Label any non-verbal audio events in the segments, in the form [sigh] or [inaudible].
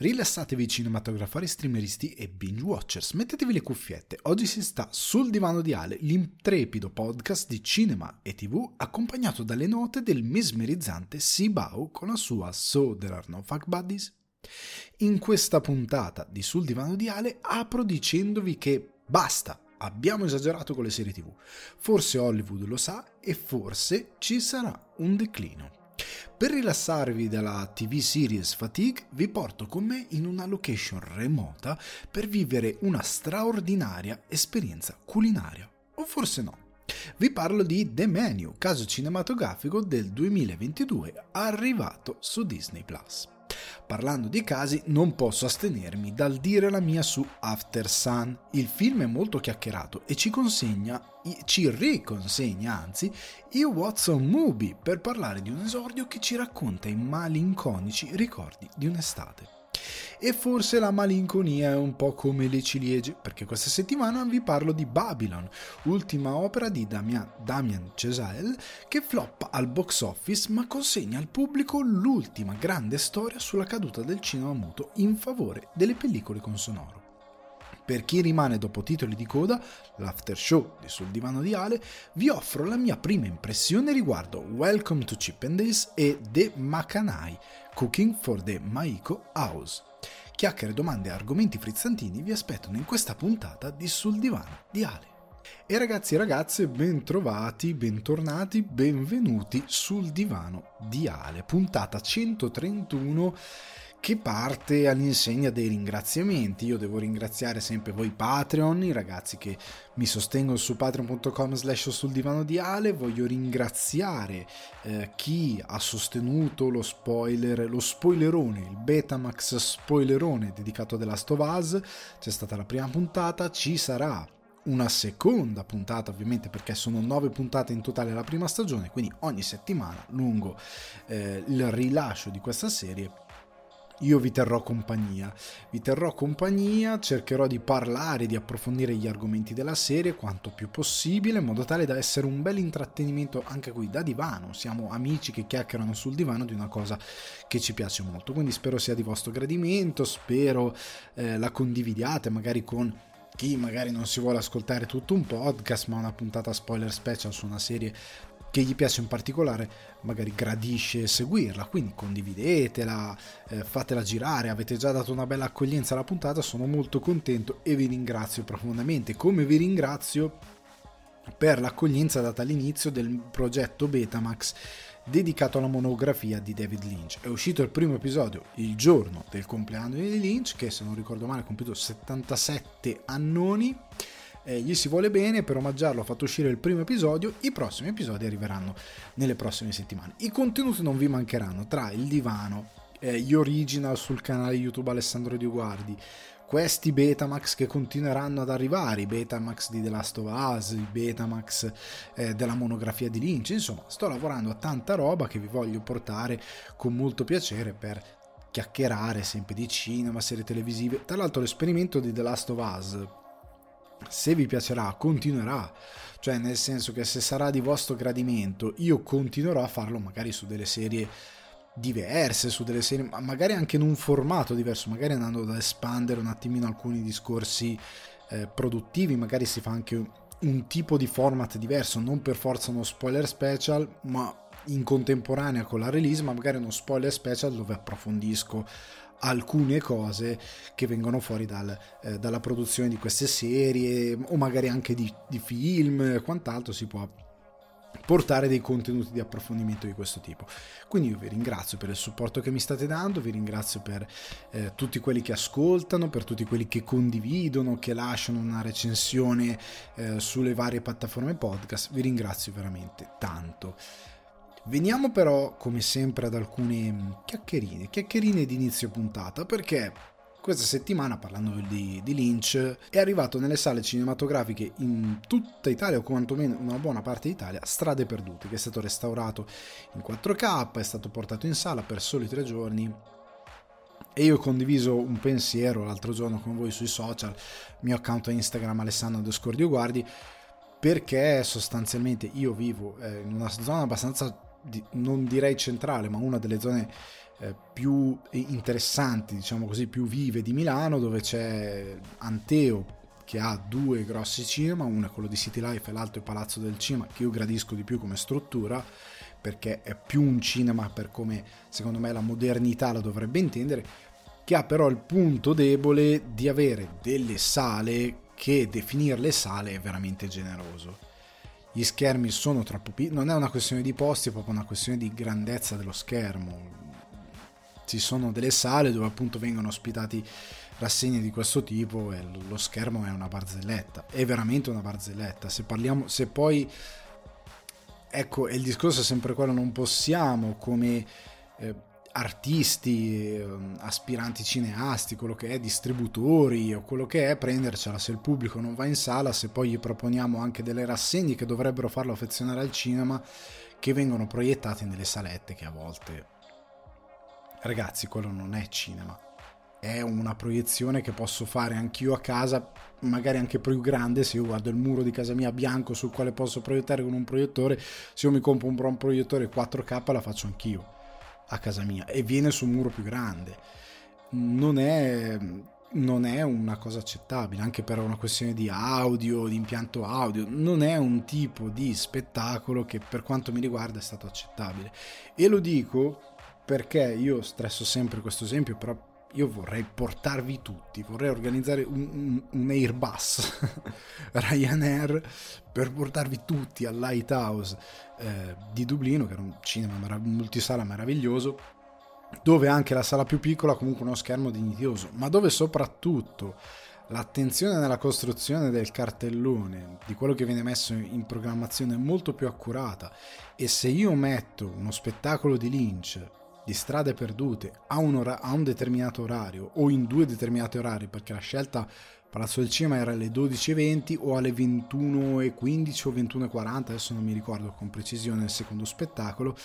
Rilassatevi cinematografari, streameristi e binge watchers, mettetevi le cuffiette. Oggi si sta sul divano di Ale, l'intrepido podcast di cinema e tv accompagnato dalle note del mesmerizzante Sibau con la sua So There Are No Fuck Buddies. In questa puntata di Sul divano di Ale apro dicendovi che basta, abbiamo esagerato con le serie tv. Forse Hollywood lo sa e forse ci sarà un declino. Per rilassarvi dalla TV series Fatigue vi porto con me in una location remota per vivere una straordinaria esperienza culinaria. O forse no. Vi parlo di The Menu, caso cinematografico del 2022 arrivato su Disney Plus. Parlando di casi, non posso astenermi dal dire la mia su After Sun. Il film è molto chiacchierato e ci consegna, ci riconsegna anzi, i Watson Movie per parlare di un esordio che ci racconta i malinconici ricordi di un'estate. E forse la malinconia è un po' come le ciliegie, perché questa settimana vi parlo di Babylon, ultima opera di Damian, Damien Chazelle, che floppa al box office ma consegna al pubblico l'ultima grande storia sulla caduta del cinema muto in favore delle pellicole con sonoro. Per chi rimane dopo titoli di coda, l'after show di Sul Divano di Ale, vi offro la mia prima impressione riguardo Welcome to Chip e The Makanai, Cooking for the Maiko House. Chiacchiere, domande e argomenti frizzantini vi aspettano in questa puntata di Sul Divano di Ale. E ragazzi e ragazze, bentrovati, bentornati, benvenuti sul divano di Ale, puntata 131 che parte all'insegna dei ringraziamenti. Io devo ringraziare sempre voi Patreon, i ragazzi che mi sostengono su patreon.com slash sul divano di Ale, voglio ringraziare eh, chi ha sostenuto lo spoiler, lo spoilerone, il Betamax spoilerone dedicato a The Last of Us, c'è stata la prima puntata, ci sarà una seconda puntata ovviamente perché sono nove puntate in totale la prima stagione quindi ogni settimana lungo eh, il rilascio di questa serie io vi terrò compagnia. Vi terrò compagnia, cercherò di parlare, di approfondire gli argomenti della serie quanto più possibile, in modo tale da essere un bel intrattenimento anche qui da divano. Siamo amici che chiacchierano sul divano di una cosa che ci piace molto. Quindi spero sia di vostro gradimento, spero eh, la condividiate magari con chi magari non si vuole ascoltare tutto un podcast, ma una puntata spoiler special su una serie che gli piace in particolare magari gradisce seguirla, quindi condividetela, eh, fatela girare, avete già dato una bella accoglienza alla puntata, sono molto contento e vi ringrazio profondamente, come vi ringrazio per l'accoglienza data all'inizio del progetto Betamax dedicato alla monografia di David Lynch. È uscito il primo episodio il giorno del compleanno di Lynch, che se non ricordo male ha compiuto 77 annoni eh, gli si vuole bene, per omaggiarlo ha fatto uscire il primo episodio, i prossimi episodi arriveranno nelle prossime settimane. I contenuti non vi mancheranno, tra il divano, eh, gli original sul canale YouTube Alessandro Dioguardi, questi Betamax che continueranno ad arrivare, i Betamax di The Last of Us, i Betamax eh, della monografia di Lynch, insomma sto lavorando a tanta roba che vi voglio portare con molto piacere per chiacchierare sempre di cinema, serie televisive. Tra l'altro l'esperimento di The Last of Us se vi piacerà, continuerà. Cioè, nel senso che se sarà di vostro gradimento, io continuerò a farlo magari su delle serie diverse, su delle serie, magari anche in un formato diverso, magari andando ad espandere un attimino alcuni discorsi eh, produttivi, magari si fa anche un, un tipo di format diverso, non per forza uno spoiler special, ma in contemporanea con la release, ma magari uno spoiler special dove approfondisco alcune cose che vengono fuori dal, eh, dalla produzione di queste serie o magari anche di, di film quant'altro si può portare dei contenuti di approfondimento di questo tipo. Quindi io vi ringrazio per il supporto che mi state dando, vi ringrazio per eh, tutti quelli che ascoltano, per tutti quelli che condividono, che lasciano una recensione eh, sulle varie piattaforme podcast, vi ringrazio veramente tanto. Veniamo però, come sempre, ad alcune chiacchierine, chiacchierine di inizio puntata, perché questa settimana, parlando di, di, Lynch, è arrivato nelle sale cinematografiche in tutta Italia, o quantomeno una buona parte d'Italia, Strade Perdute, che è stato restaurato in 4K, è stato portato in sala per soli tre giorni. E io ho condiviso un pensiero l'altro giorno con voi sui social, mio account Instagram Alessandro Descordio Guardi, perché sostanzialmente io vivo eh, in una zona abbastanza di, non direi centrale, ma una delle zone eh, più interessanti, diciamo così, più vive di Milano, dove c'è Anteo che ha due grossi cinema, uno è quello di City Life e l'altro è Palazzo del Cinema, che io gradisco di più come struttura, perché è più un cinema per come secondo me la modernità la dovrebbe intendere, che ha però il punto debole di avere delle sale che definirle sale è veramente generoso. Gli schermi sono troppo piccoli, non è una questione di posti, è proprio una questione di grandezza dello schermo. Ci sono delle sale dove appunto vengono ospitati rassegne di questo tipo e lo schermo è una barzelletta, è veramente una barzelletta. Se parliamo, se poi ecco, il discorso è sempre quello, non possiamo come eh, artisti, eh, aspiranti cineasti, quello che è, distributori o quello che è, prendercela se il pubblico non va in sala, se poi gli proponiamo anche delle rassegne che dovrebbero farlo affezionare al cinema, che vengono proiettate nelle salette che a volte... Ragazzi, quello non è cinema. È una proiezione che posso fare anch'io a casa, magari anche più grande, se io guardo il muro di casa mia bianco sul quale posso proiettare con un proiettore, se io mi compro un proiettore 4K la faccio anch'io a casa mia e viene su un muro più grande. Non è, non è una cosa accettabile, anche per una questione di audio, di impianto audio, non è un tipo di spettacolo che per quanto mi riguarda è stato accettabile. E lo dico perché io stresso sempre questo esempio, però io vorrei portarvi tutti, vorrei organizzare un, un, un Airbus [laughs] Ryanair per portarvi tutti al Lighthouse eh, di Dublino, che era un cinema marav- multisala meraviglioso, dove anche la sala più piccola ha comunque uno schermo dignitoso, ma dove soprattutto l'attenzione nella costruzione del cartellone, di quello che viene messo in programmazione è molto più accurata. E se io metto uno spettacolo di Lynch di strade perdute a un, ora- a un determinato orario o in due determinati orari, perché la scelta Palazzo del Cinema era alle 12.20 o alle 21.15 o 21.40, adesso non mi ricordo con precisione il secondo spettacolo,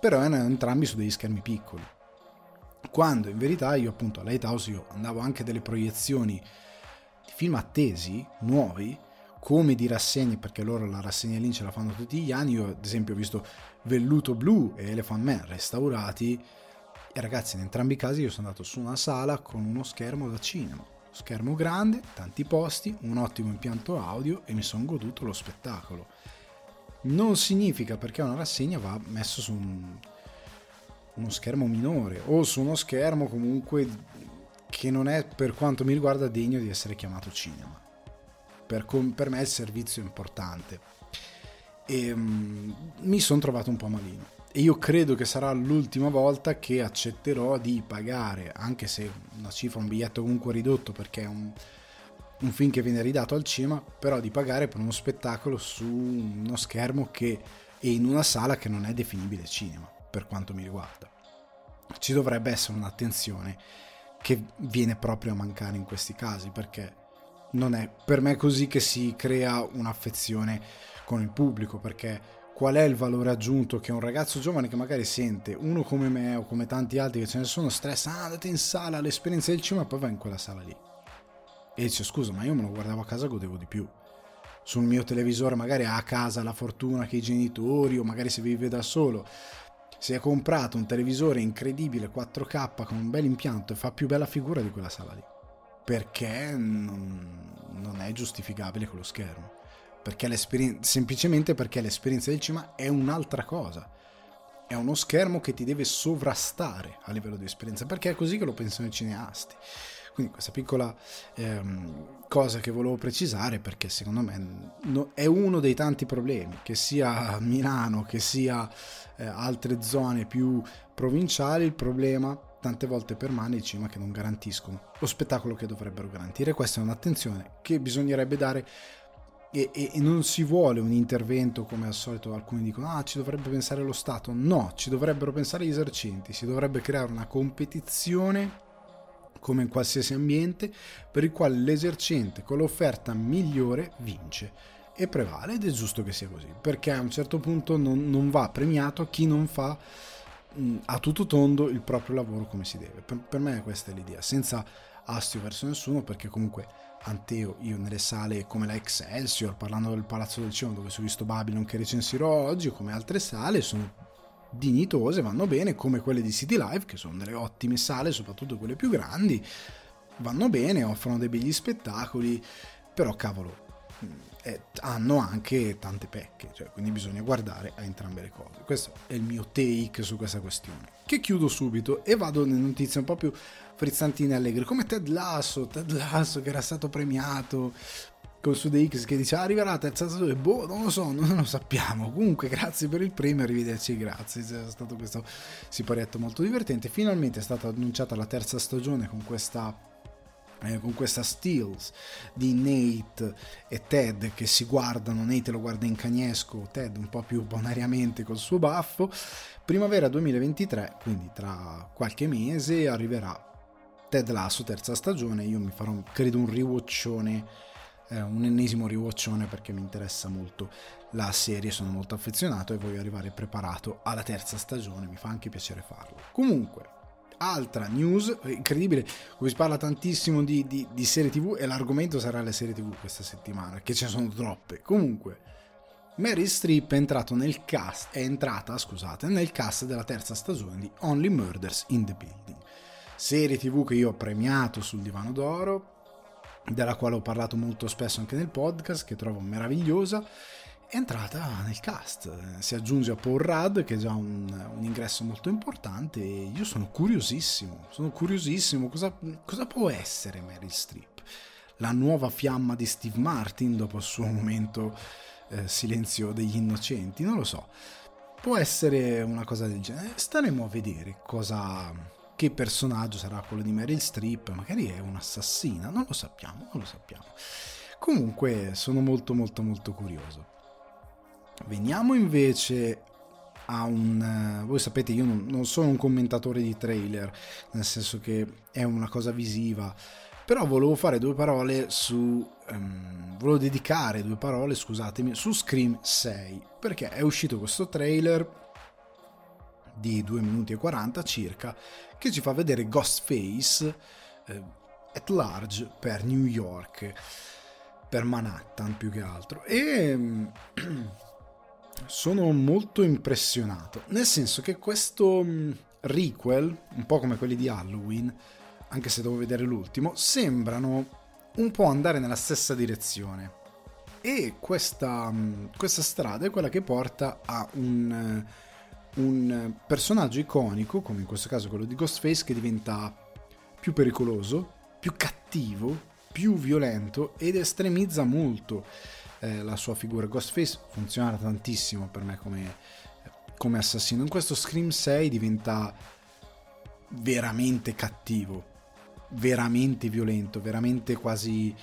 però erano entrambi su degli schermi piccoli. Quando in verità io appunto a Lighthouse io andavo anche delle proiezioni di film attesi, nuovi, come di rassegne, perché loro la rassegna Lynch la fanno tutti gli anni. Io, ad esempio, ho visto Velluto Blu e Elephant Man restaurati. E ragazzi, in entrambi i casi io sono andato su una sala con uno schermo da cinema. Schermo grande, tanti posti, un ottimo impianto audio e mi sono goduto lo spettacolo. Non significa perché una rassegna va messo su un, uno schermo minore o su uno schermo comunque che non è per quanto mi riguarda degno di essere chiamato cinema per, per me il servizio è importante. E um, mi sono trovato un po' malino. E io credo che sarà l'ultima volta che accetterò di pagare, anche se una cifra, un biglietto comunque ridotto perché è un, un film che viene ridato al cinema, però di pagare per uno spettacolo su uno schermo che è in una sala che non è definibile cinema, per quanto mi riguarda. Ci dovrebbe essere un'attenzione che viene proprio a mancare in questi casi, perché non è. Per me così che si crea un'affezione con il pubblico perché qual è il valore aggiunto che un ragazzo giovane che magari sente uno come me o come tanti altri che ce ne sono stressa ah, andate in sala l'esperienza del cinema poi va in quella sala lì. E dice scusa ma io me lo guardavo a casa godevo di più. Sul mio televisore magari ha a casa la fortuna che i genitori o magari se vive da solo si è comprato un televisore incredibile 4K con un bel impianto e fa più bella figura di quella sala lì perché non, non è giustificabile quello schermo. Perché semplicemente perché l'esperienza del cinema è un'altra cosa. È uno schermo che ti deve sovrastare a livello di esperienza, perché è così che lo pensano i cineasti. Quindi questa piccola ehm, cosa che volevo precisare, perché secondo me no, è uno dei tanti problemi, che sia Milano, che sia eh, altre zone più provinciali, il problema tante volte permane il cinema che non garantiscono lo spettacolo che dovrebbero garantire. Questa è un'attenzione che bisognerebbe dare e, e, e, non si vuole un intervento come al solito alcuni dicono ah ci dovrebbe pensare lo Stato no ci dovrebbero pensare gli esercenti si dovrebbe creare una competizione come in qualsiasi ambiente per il quale l'esercente con l'offerta migliore vince e prevale ed è giusto che sia così perché a un certo punto non, non va premiato chi non fa a tutto tondo il proprio lavoro come si deve. Per, per, me questa è l'idea, senza astio verso nessuno, perché comunque Anteo, io nelle sale come la Excelsior, parlando del Palazzo del Cielo, dove ho visto Babylon che recensirò oggi, come altre sale, sono dignitose, vanno bene, come quelle di City Live, che sono delle ottime sale, soprattutto quelle più grandi, vanno bene, offrono dei begli spettacoli, però cavolo, eh, hanno anche tante pecche, cioè, quindi bisogna guardare a entrambe le cose. Questo è il mio take su questa questione. Che chiudo subito e vado nelle notizie un po' più frizzantine e allegre, come Ted Lasso, Ted Lasso che era stato premiato con su DX che dice ah, arriverà la terza stagione, boh, non lo so, non lo sappiamo. Comunque, grazie per il premio, arrivederci, grazie. È stato questo siparietto molto divertente. Finalmente è stata annunciata la terza stagione con questa eh, con questa stills di Nate e Ted che si guardano, Nate lo guarda in cagnesco, Ted un po' più bonariamente col suo baffo. Primavera 2023, quindi tra qualche mese, arriverà Ted Lasso, terza stagione. Io mi farò, credo, un rewatchone, eh, un ennesimo rewatchone perché mi interessa molto la serie, sono molto affezionato e voglio arrivare preparato alla terza stagione, mi fa anche piacere farlo. Comunque, altra news incredibile, come si parla tantissimo di, di, di, serie tv e l'argomento sarà le serie tv questa settimana, che ce ne sono troppe. Comunque, Mary Streep è, nel cast, è entrata scusate, nel cast della terza stagione di Only Murders in the Building, serie tv che io ho premiato sul divano d'oro, della quale ho parlato molto spesso anche nel podcast, che trovo meravigliosa è entrata nel cast, si aggiunge a Paul Rudd che è già un, un ingresso molto importante e io sono curiosissimo, sono curiosissimo cosa, cosa, può essere Meryl Streep, la nuova fiamma di Steve Martin dopo il suo momento eh, silenzio degli innocenti, non lo so, può essere una cosa del genere, staremo a vedere cosa, che personaggio sarà quello di Meryl Streep, magari è un'assassina, non lo sappiamo, non lo sappiamo. Comunque sono molto molto molto curioso. Veniamo invece a un... Voi sapete, io non, non sono un commentatore di trailer, nel senso che è una cosa visiva, però volevo fare due parole su... Um, volevo dedicare due parole, scusatemi, su Scream 6, perché è uscito questo trailer di 2 minuti e 40 circa, che ci fa vedere Ghostface eh, at large per New York, per Manhattan più che altro. E... [clears throat] sono molto impressionato, nel senso che questo mm, requel, un po' come quelli di Halloween, anche se devo vedere l'ultimo, sembrano un po' andare nella stessa direzione. E questa, mm, questa strada è quella che porta a un, eh, un personaggio iconico, come in questo caso quello di Ghostface, che diventa più pericoloso, più cattivo, più violento ed estremizza molto eh, la sua figura. Ghostface funziona tantissimo per me come, come assassino. In questo Scream 6 diventa veramente cattivo, veramente violento, veramente quasi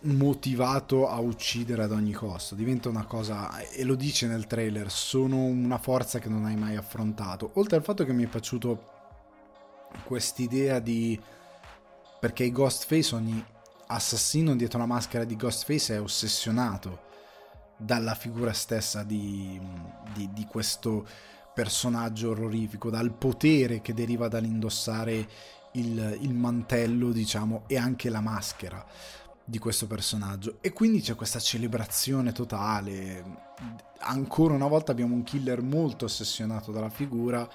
motivato a uccidere ad ogni costo. Diventa una cosa, e lo dice nel trailer, sono una forza che non hai mai affrontato. Oltre al fatto che mi è piaciuto quest'idea di... perché i Ghostface ogni assassino dietro la maschera di Ghostface è ossessionato dalla figura stessa di, di, di questo personaggio orrorifico, dal potere che deriva dall'indossare il, il, mantello, diciamo, e anche la maschera di questo personaggio. E quindi c'è questa celebrazione totale. Ancora una volta abbiamo un killer molto ossessionato dalla figura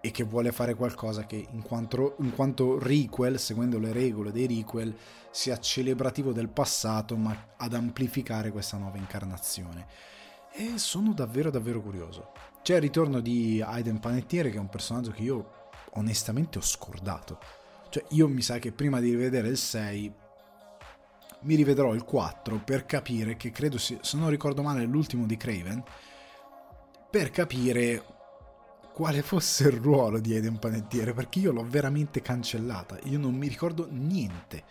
e che vuole fare qualcosa che in quanto, in quanto requel, seguendo le regole dei requel, sia celebrativo del passato ma ad amplificare questa nuova incarnazione. E sono davvero davvero curioso. C'è il ritorno di Aiden Panettiere che è un personaggio che io onestamente ho scordato. Cioè io mi sa che prima di rivedere il 6 mi rivedrò il 4 per capire che credo sia, se non ricordo male, l'ultimo di Craven, per capire quale fosse il ruolo di Aiden Panettiere, perché io l'ho veramente cancellata, io non mi ricordo niente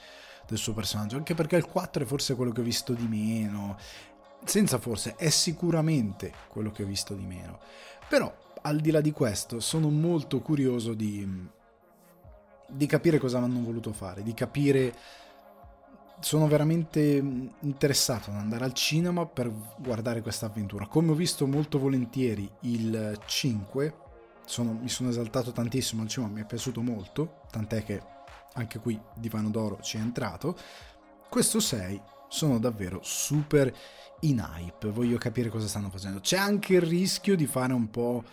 del suo personaggio, anche perché il 4 è forse quello che ho visto di meno, senza forse, è sicuramente quello che ho visto di meno. Però, al di là di questo, sono molto curioso di, di capire cosa hanno voluto fare, di capire sono veramente interessato ad andare al cinema per guardare questa avventura. Come ho visto molto volentieri il 5, sono, mi sono esaltato tantissimo al mi è piaciuto molto, tant'è che anche qui Divano d'Oro ci è entrato. Questo 6 sono davvero super in hype, voglio capire cosa stanno facendo. C'è anche il rischio di fare un po'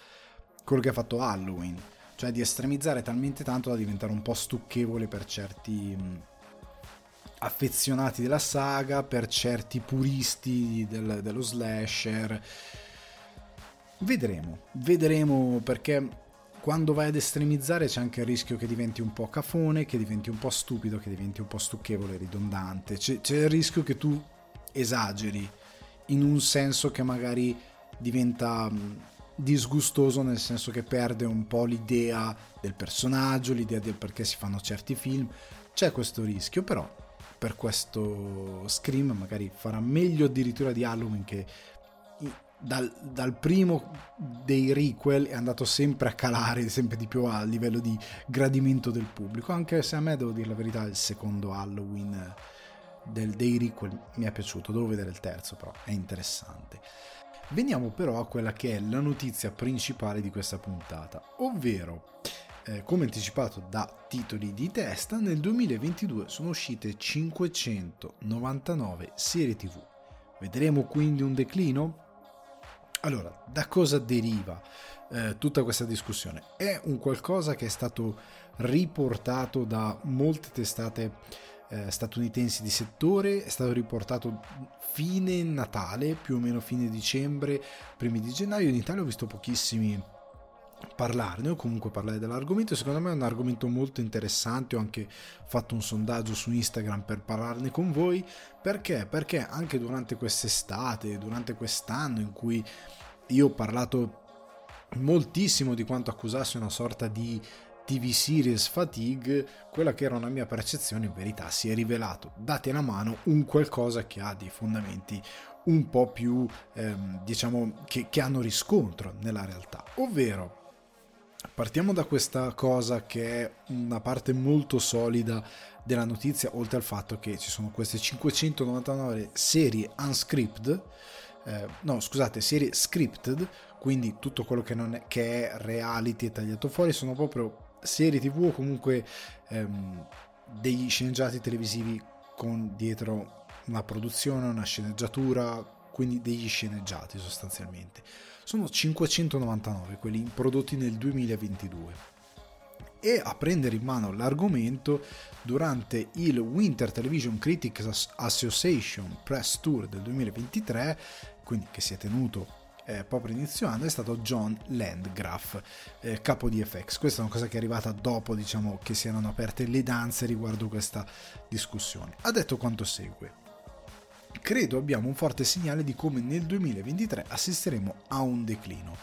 quello che ha fatto Halloween, cioè di estremizzare talmente tanto da diventare un po' stucchevole per certi affezionati della saga, per certi puristi del, dello slasher. Vedremo, vedremo perché quando vai ad estremizzare c'è anche il rischio che diventi un po' cafone, che diventi un po' stupido, che diventi un po' stucchevole, ridondante. C'è, c'è il rischio che tu esageri in un senso che magari diventa disgustoso nel senso che perde un po' l'idea del personaggio, l'idea del perché si fanno certi film. C'è questo rischio, però per questo Scream magari farà meglio addirittura di Halloween che dal, dal, primo dei requel è andato sempre a calare sempre di più a livello di gradimento del pubblico anche se a me devo dire la verità il secondo Halloween del, dei requel mi è piaciuto devo vedere il terzo però è interessante Veniamo però a quella che è la notizia principale di questa puntata, ovvero, eh, come anticipato da titoli di testa, nel 2022 sono uscite 599 serie tv. Vedremo quindi un declino? Allora, da cosa deriva eh, tutta questa discussione? È un qualcosa che è stato riportato da molte testate eh, statunitensi di settore, è stato riportato fine Natale, più o meno fine dicembre, primi di gennaio. In Italia ho visto pochissimi parlarne o comunque parlare dell'argomento. Secondo me è un argomento molto interessante. Ho anche fatto un sondaggio su Instagram per parlarne con voi. Perché? Perché anche durante quest'estate durante quest'anno in cui io ho parlato moltissimo di quanto accusassi una sorta di TV series fatigue, quella che era una mia percezione in verità si è rivelato, date la mano, un qualcosa che ha dei fondamenti un po' più, ehm, diciamo, che, che hanno riscontro nella realtà. Ovvero, partiamo da questa cosa che è una parte molto solida della notizia, oltre al fatto che ci sono queste 599 serie unscripted, eh, no scusate, serie scripted, quindi tutto quello che, è, che è reality e tagliato fuori sono proprio serie tv o comunque ehm, degli sceneggiati televisivi con dietro una produzione, una sceneggiatura, quindi degli sceneggiati sostanzialmente. Sono 599 quelli prodotti nel 2022 e a prendere in mano l'argomento durante il Winter Television Critics Association Press Tour del 2023, quindi che si è tenuto eh, proprio inizio anno è stato John Landgraf, eh, capo di FX. Questa è una cosa che è arrivata dopo diciamo, che si erano aperte le danze riguardo questa discussione. Ha detto quanto segue. Credo abbiamo un forte segnale di come nel 2023 assisteremo a un declino.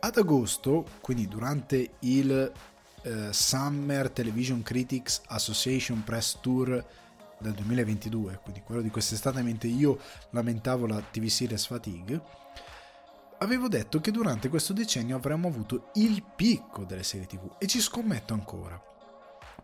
Ad agosto, quindi durante il eh, Summer Television Critics Association Press Tour del 2022, quindi quello di quest'estate mentre io lamentavo la TV series fatigue, avevo detto che durante questo decennio avremmo avuto il picco delle serie tv e ci scommetto ancora,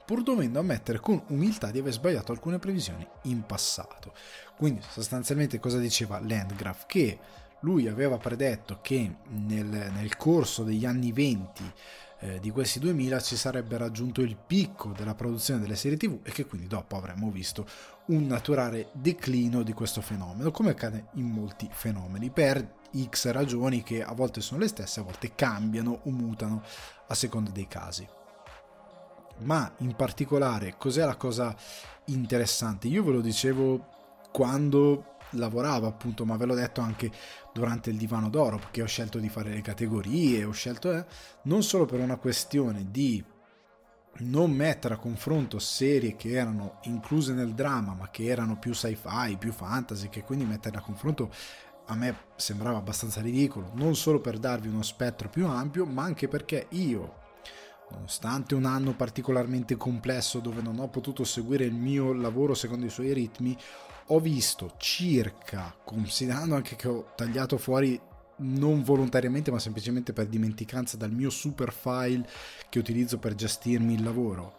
pur dovendo ammettere con umiltà di aver sbagliato alcune previsioni in passato. Quindi sostanzialmente cosa diceva Landgraf? Che lui aveva predetto che nel, nel corso degli anni 20 eh, di questi 2000 ci sarebbe raggiunto il picco della produzione delle serie tv e che quindi dopo avremmo visto un naturale declino di questo fenomeno, come accade in molti fenomeni, per X ragioni che a volte sono le stesse, a volte cambiano o mutano a seconda dei casi. Ma in particolare, cos'è la cosa interessante? Io ve lo dicevo quando lavoravo appunto, ma ve l'ho detto anche durante il divano d'oro, perché ho scelto di fare le categorie, ho scelto eh, non solo per una questione di non mettere a confronto serie che erano incluse nel dramma, ma che erano più sci-fi, più fantasy, che quindi metterle a confronto a me sembrava abbastanza ridicolo, non solo per darvi uno spettro più ampio, ma anche perché io, nonostante un anno particolarmente complesso dove non ho potuto seguire il mio lavoro secondo i suoi ritmi, ho visto circa, considerando anche che ho tagliato fuori non volontariamente ma semplicemente per dimenticanza dal mio super file che utilizzo per gestirmi il lavoro,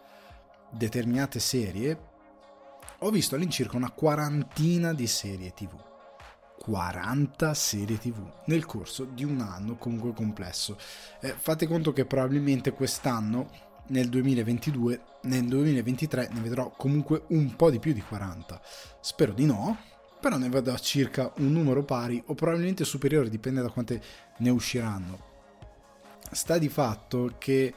determinate serie, ho visto all'incirca una quarantina di serie tv 40 serie tv nel corso di un anno comunque complesso. Eh, fate conto che probabilmente quest'anno, nel 2022, nel 2023 ne vedrò comunque un po' di più di 40. Spero di no, però ne vedrò circa un numero pari o probabilmente superiore, dipende da quante ne usciranno. sta di fatto che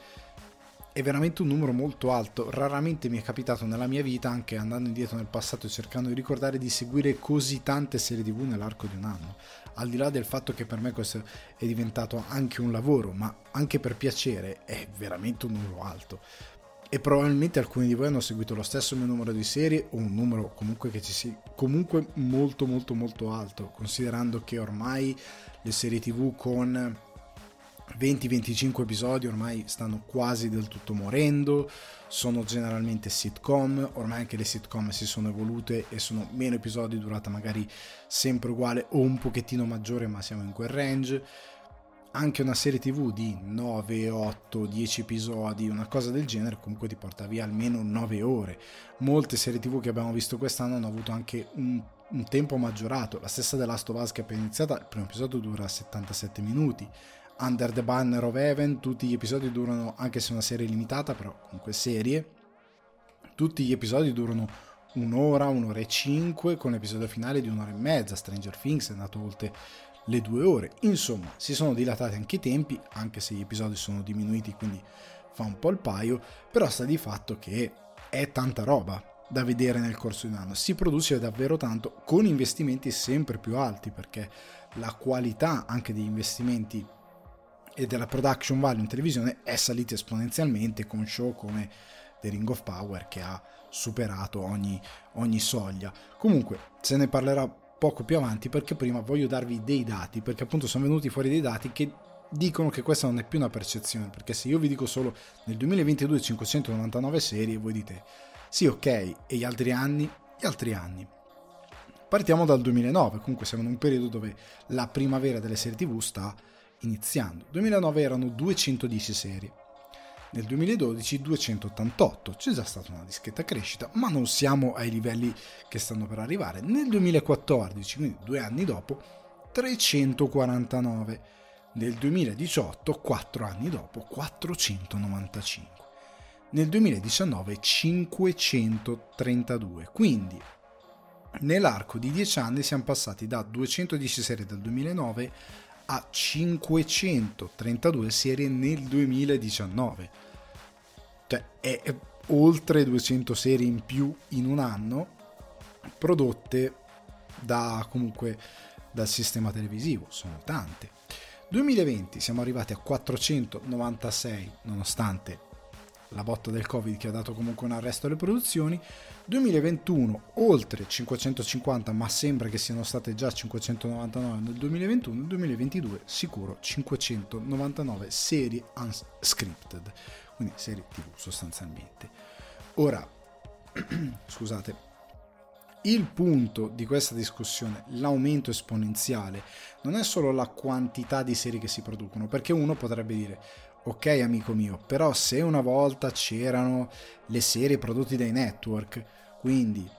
è veramente un numero molto alto. Raramente mi è capitato nella mia vita, anche andando indietro nel passato e cercando di ricordare, di seguire così tante serie TV nell'arco di un anno. Al di là del fatto che per me questo è diventato anche un lavoro, ma anche per piacere, è veramente un numero alto. E probabilmente alcuni di voi hanno seguito lo stesso mio numero di serie o un numero comunque che ci sia comunque molto molto molto alto, considerando che ormai le serie TV con 20-25 episodi ormai stanno quasi del tutto morendo, sono generalmente sitcom, ormai anche le sitcom si sono evolute e sono meno episodi, durata magari sempre uguale o un pochettino maggiore, ma siamo in quel range. Anche una serie tv di 9, 8, 10 episodi, una cosa del genere, comunque ti porta via almeno 9 ore. Molte serie tv che abbiamo visto quest'anno hanno avuto anche un, un tempo maggiorato. La stessa The Last of Us che è appena iniziata, il primo episodio dura 77 minuti Under the Banner of Heaven, tutti gli episodi durano, anche se una serie limitata, però comunque serie, tutti gli episodi durano un'ora, un'ora e cinque, con l'episodio finale di un'ora e mezza, Stranger Things è andato oltre le due ore. Insomma, si sono dilatati anche i tempi, anche se gli episodi sono diminuiti, quindi fa un po' il paio, però sta di fatto che è tanta roba da vedere nel corso di un anno. Si produce davvero tanto con investimenti sempre più alti perché la qualità anche degli investimenti e della production value in televisione è salita esponenzialmente con show come The Ring of Power che ha superato ogni, ogni soglia. Comunque se ne parlerà poco più avanti perché prima voglio darvi dei dati perché appunto sono venuti fuori dei dati che dicono che questa non è più una percezione perché se io vi dico solo nel 2022 599 serie voi dite sì ok e gli altri anni gli altri anni partiamo dal 2009 comunque siamo in un periodo dove la primavera delle serie tv sta iniziando. Nel 2009 erano 210 serie, nel 2012 288, c'è già stata una discreta crescita, ma non siamo ai livelli che stanno per arrivare. Nel 2014, quindi due anni dopo, 349, nel 2018, quattro anni dopo, 495, nel 2019 532, quindi nell'arco di dieci anni siamo passati da 210 serie del 2009 a 532 serie nel 2019. Cioè è, oltre 200 serie in più in un anno prodotte da comunque dal sistema televisivo, sono tante. 2020 siamo arrivati a 496 nonostante la botta del Covid che ha dato comunque un arresto alle produzioni. 2021 oltre 550, ma sembra che siano state già 599 nel 2021. 2022 sicuro 599 serie unscripted, quindi serie TV sostanzialmente. Ora, [clears throat] scusate, il punto di questa discussione, l'aumento esponenziale, non è solo la quantità di serie che si producono, perché uno potrebbe dire ok amico mio, però se una volta c'erano le serie prodotte dai network, quindi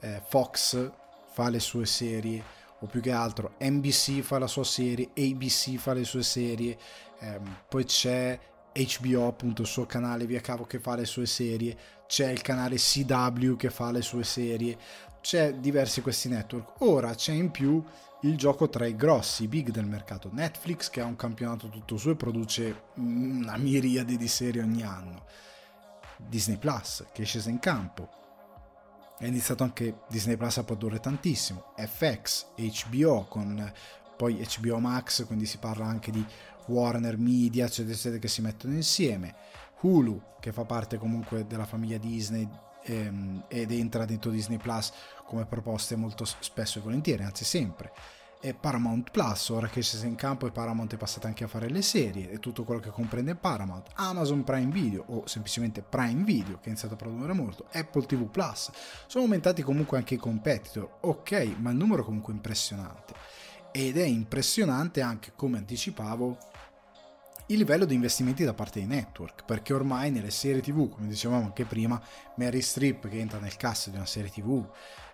eh, Fox fa le sue serie, o più che altro NBC fa la sua serie, ABC fa le sue serie, ehm, poi c'è HBO, appunto il suo canale via cavo che fa le sue serie, c'è il canale CW che fa le sue serie, c'è diversi questi network. Ora c'è in più il gioco tra i grossi, i big del mercato. Netflix che ha un campionato tutto suo e produce una miriade di serie ogni anno. Disney Plus che è sceso in campo. È iniziato anche Disney Plus a produrre tantissimo. FX, HBO con poi HBO Max, quindi si parla anche di Warner Media, eccetera, eccetera, che si mettono insieme. Hulu, che fa parte comunque della famiglia Disney ehm, ed entra dentro Disney Plus come proposte molto spesso e volentieri, anzi sempre. E Paramount Plus, ora che si è in campo e Paramount è passata anche a fare le serie e tutto quello che comprende Paramount, Amazon Prime Video o semplicemente Prime Video che ha iniziato a produrre molto, Apple TV Plus, sono aumentati comunque anche i competitor, ok, ma il numero è comunque impressionante. Ed è impressionante anche, come anticipavo, il livello di investimenti da parte dei network, perché ormai nelle serie tv, come dicevamo anche prima, Mary Strip che entra nel cast di una serie tv,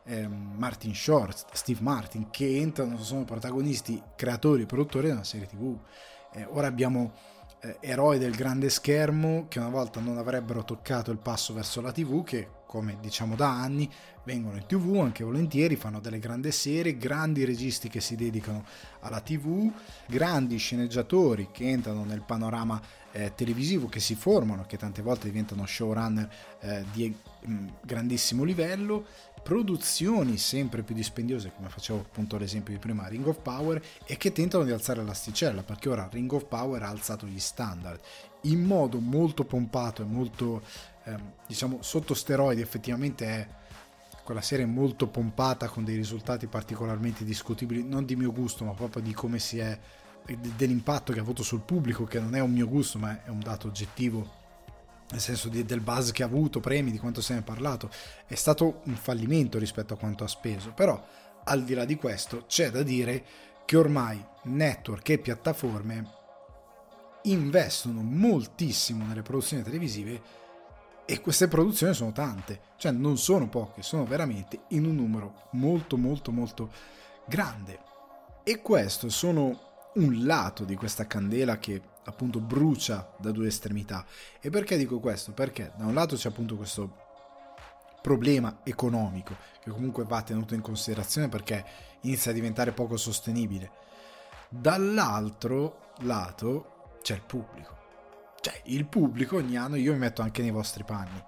ehm, Martin Short, Steve Martin che entrano, sono protagonisti, creatori e produttori di una serie tv. Eh, ora abbiamo eh, eroi del grande schermo che una volta non avrebbero toccato il passo verso la tv che come diciamo da anni, vengono in tv anche volentieri, fanno delle grandi serie, grandi registi che si dedicano alla tv, grandi sceneggiatori che entrano nel panorama eh, televisivo, che si formano, che tante volte diventano showrunner eh, di mh, mm, grandissimo livello, produzioni sempre più dispendiose, come facevo appunto l'esempio di prima, Ring of Power, e che tentano di alzare l'asticella, perché ora Ring of Power ha alzato gli standard in modo molto pompato e molto, ehm, diciamo, sotto steroidi, effettivamente è quella serie molto pompata con dei risultati particolarmente discutibili, non di mio gusto, ma proprio di come si è dell'impatto che ha avuto sul pubblico, che non è un mio gusto, ma è un dato oggettivo nel senso di, del buzz che ha avuto, premi, di quanto se ne è parlato, è stato un fallimento rispetto a quanto ha speso, però al di là di questo c'è da dire che ormai network e piattaforme investono moltissimo nelle produzioni televisive e queste produzioni sono tante, cioè non sono poche, sono veramente in un numero molto molto molto grande. E questo sono un lato di questa candela che appunto brucia da due estremità. E perché dico questo? Perché da un lato c'è appunto questo problema economico che comunque va tenuto in considerazione perché inizia a diventare poco sostenibile. Dall'altro lato c'è il pubblico. Cioè, il pubblico ogni anno, io mi metto anche nei vostri panni.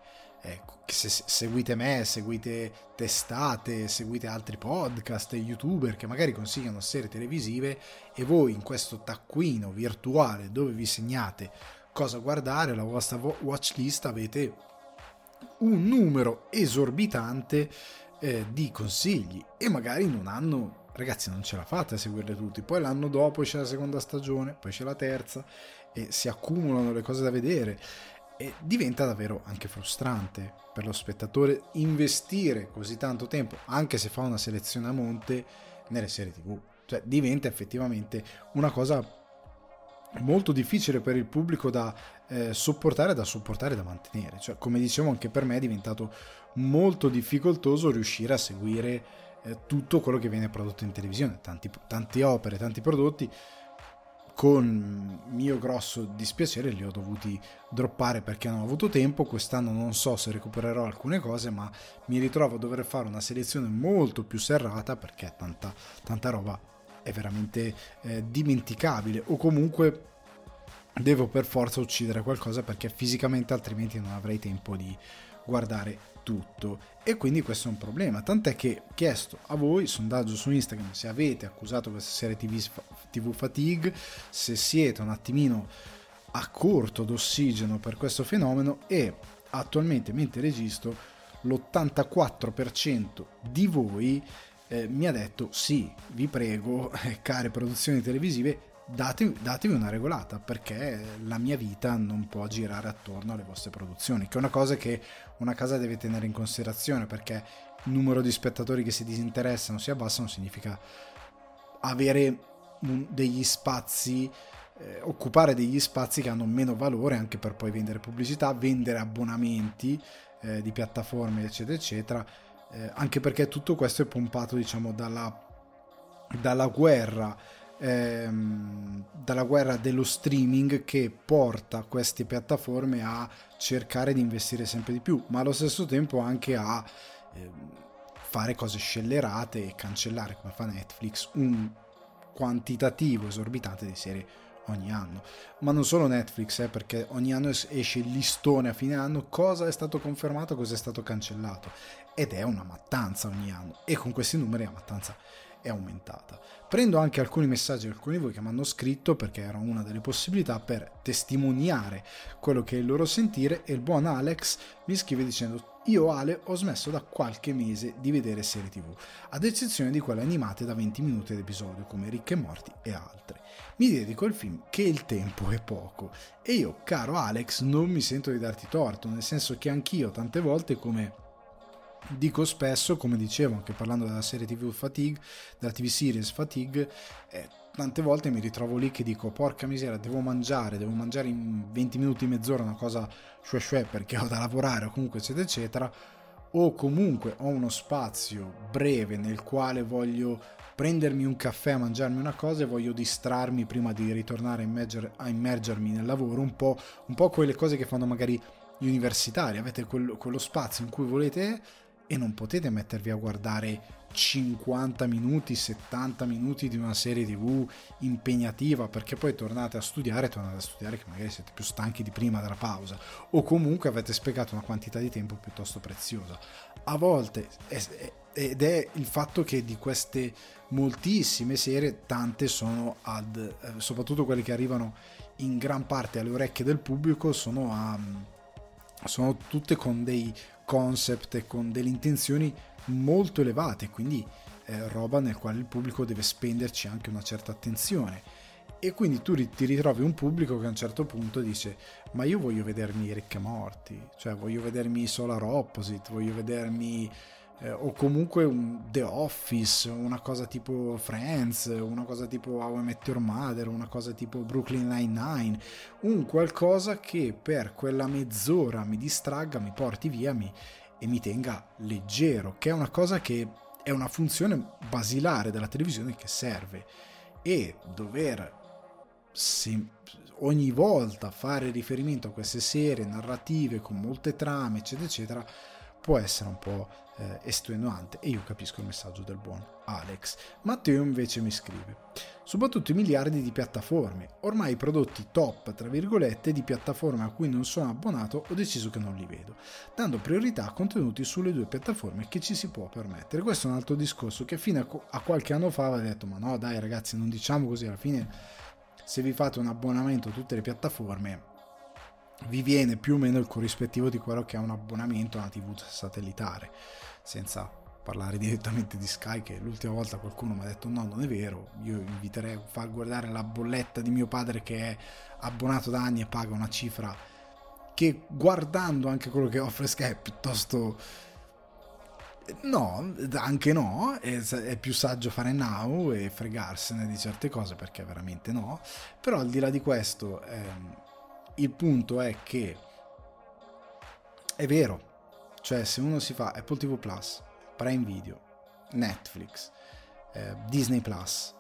Ecco, se seguite me, seguite testate, seguite altri podcast, youtuber che magari consigliano serie televisive e voi in questo taccuino virtuale dove vi segnate cosa guardare, la vostra watch list avete un numero esorbitante eh, di consigli. E magari un anno ragazzi non ce la fate a seguirle tutti. Poi l'anno dopo c'è la seconda stagione poi c'è la terza e si accumulano le cose da vedere e diventa davvero anche frustrante per lo spettatore investire così tanto tempo, anche se fa una selezione a monte, nelle serie tv. Cioè diventa effettivamente una cosa molto difficile per il pubblico da eh, sopportare, da sopportare da mantenere. Cioè, come dicevo, anche per me è diventato molto difficoltoso riuscire a seguire eh, tutto quello che viene prodotto in televisione, tanti, tante opere, tanti prodotti con mio grosso dispiacere li ho dovuti droppare perché non ho avuto tempo. Quest'anno non so se recupererò alcune cose, ma mi ritrovo a dover fare una selezione molto più serrata perché tanta, tanta roba è veramente eh, dimenticabile o comunque devo per forza uccidere qualcosa perché fisicamente altrimenti non avrei tempo di guardare tutto. E quindi questo è un problema. Tant'è che ho chiesto a voi sondaggio su Instagram se avete accusato questa serie TV, TV fatigue se siete un attimino a corto d'ossigeno per questo fenomeno e attualmente mentre registro l'84% di voi eh, mi ha detto sì vi prego [laughs] care produzioni televisive datevi, datevi una regolata perché la mia vita non può girare attorno alle vostre produzioni, che è una cosa che una casa deve tenere in considerazione perché il numero di spettatori che si disinteressano, si abbassano, significa avere degli spazi, eh, occupare degli spazi che hanno meno valore anche per poi vendere pubblicità, vendere abbonamenti eh, di piattaforme, eccetera, eccetera. Eh, anche perché tutto questo è pompato, diciamo, dalla, dalla guerra ehm, dalla guerra dello streaming che porta queste piattaforme a cercare di investire sempre di più, ma allo stesso tempo anche a ehm, fare cose scellerate e cancellare come fa Netflix un quantitativo esorbitante di serie ogni anno. Ma non solo Netflix, eh, perché ogni anno esce il listone a fine anno, cosa è stato confermato, cosa è stato cancellato. Ed è una mattanza ogni anno. E con questi numeri la mattanza è aumentata. Prendo anche alcuni messaggi di alcuni di voi che mi hanno scritto perché era una delle possibilità per testimoniare quello che è il loro sentire e il buon Alex mi scrive dicendo io Ale ho smesso da qualche mese di vedere serie tv, ad eccezione di quelle animate da 20 minuti ad episodio come Ricche Morti e altre. Mi dedico al film che il tempo è poco e io, caro Alex, non mi sento di darti torto, nel senso che anch'io tante volte come dico spesso, come dicevo anche parlando della serie TV Fatigue, della TV series Fatigue, eh, tante volte mi ritrovo lì che dico porca miseria, devo mangiare, devo mangiare in 20 minuti, mezz'ora una cosa shue shue perché ho da lavorare o comunque eccetera eccetera, o comunque ho uno spazio breve nel quale voglio prendermi un caffè, mangiarmi una cosa e voglio distrarmi prima di ritornare a, immerger, a immergermi nel lavoro, un po', un po' quelle cose che fanno magari gli universitari, avete quello, quello spazio in cui volete e non potete mettervi a guardare 50 minuti, 70 minuti di una serie tv impegnativa perché poi tornate a studiare, tornate a studiare che magari siete più stanchi di prima della pausa o comunque avete spiegato una quantità di tempo piuttosto preziosa. A volte, ed è il fatto che di queste moltissime serie, tante sono ad, eh, soprattutto quelle che arrivano in gran parte alle orecchie del pubblico, sono a sono tutte con dei concept e con delle intenzioni molto elevate, quindi eh, roba nel quale il pubblico deve spenderci anche una certa attenzione. E quindi tu ti ritrovi un pubblico che a un certo punto dice: Ma io voglio vedermi Rick e Morty, cioè voglio vedermi Solar Opposite, voglio vedermi eh, o comunque un The Office, una cosa tipo Friends, una cosa tipo How I Met Your Mother, una cosa tipo Brooklyn Nine-Nine, un qualcosa che per quella mezz'ora mi distragga, mi porti via mi, e mi tenga leggero, che è una cosa che è una funzione basilare della televisione che serve. E dover se, ogni volta fare riferimento a queste serie narrative con molte trame eccetera eccetera può essere un po' eh, estenuante e io capisco il messaggio del buon Alex. Matteo invece mi scrive, soprattutto i miliardi di piattaforme, ormai i prodotti top, tra virgolette, di piattaforme a cui non sono abbonato ho deciso che non li vedo, dando priorità a contenuti sulle due piattaforme che ci si può permettere. Questo è un altro discorso che fino a qualche anno fa aveva detto, ma no dai ragazzi non diciamo così, alla fine se vi fate un abbonamento a tutte le piattaforme vi viene più o meno il corrispettivo di quello che è un abbonamento a una TV satellitare, senza parlare [laughs] direttamente di Sky che l'ultima volta qualcuno mi ha detto no non è vero io inviterei a far guardare la bolletta di mio padre che è abbonato da anni e paga una cifra che guardando anche quello che offre Sky è piuttosto no anche no è, è più saggio fare now e fregarsene di certe cose perché veramente no. Però al di là di questo ehm, il punto è che è vero, cioè se uno si fa Apple TV Plus, Prime Video, Netflix, eh, Disney Plus,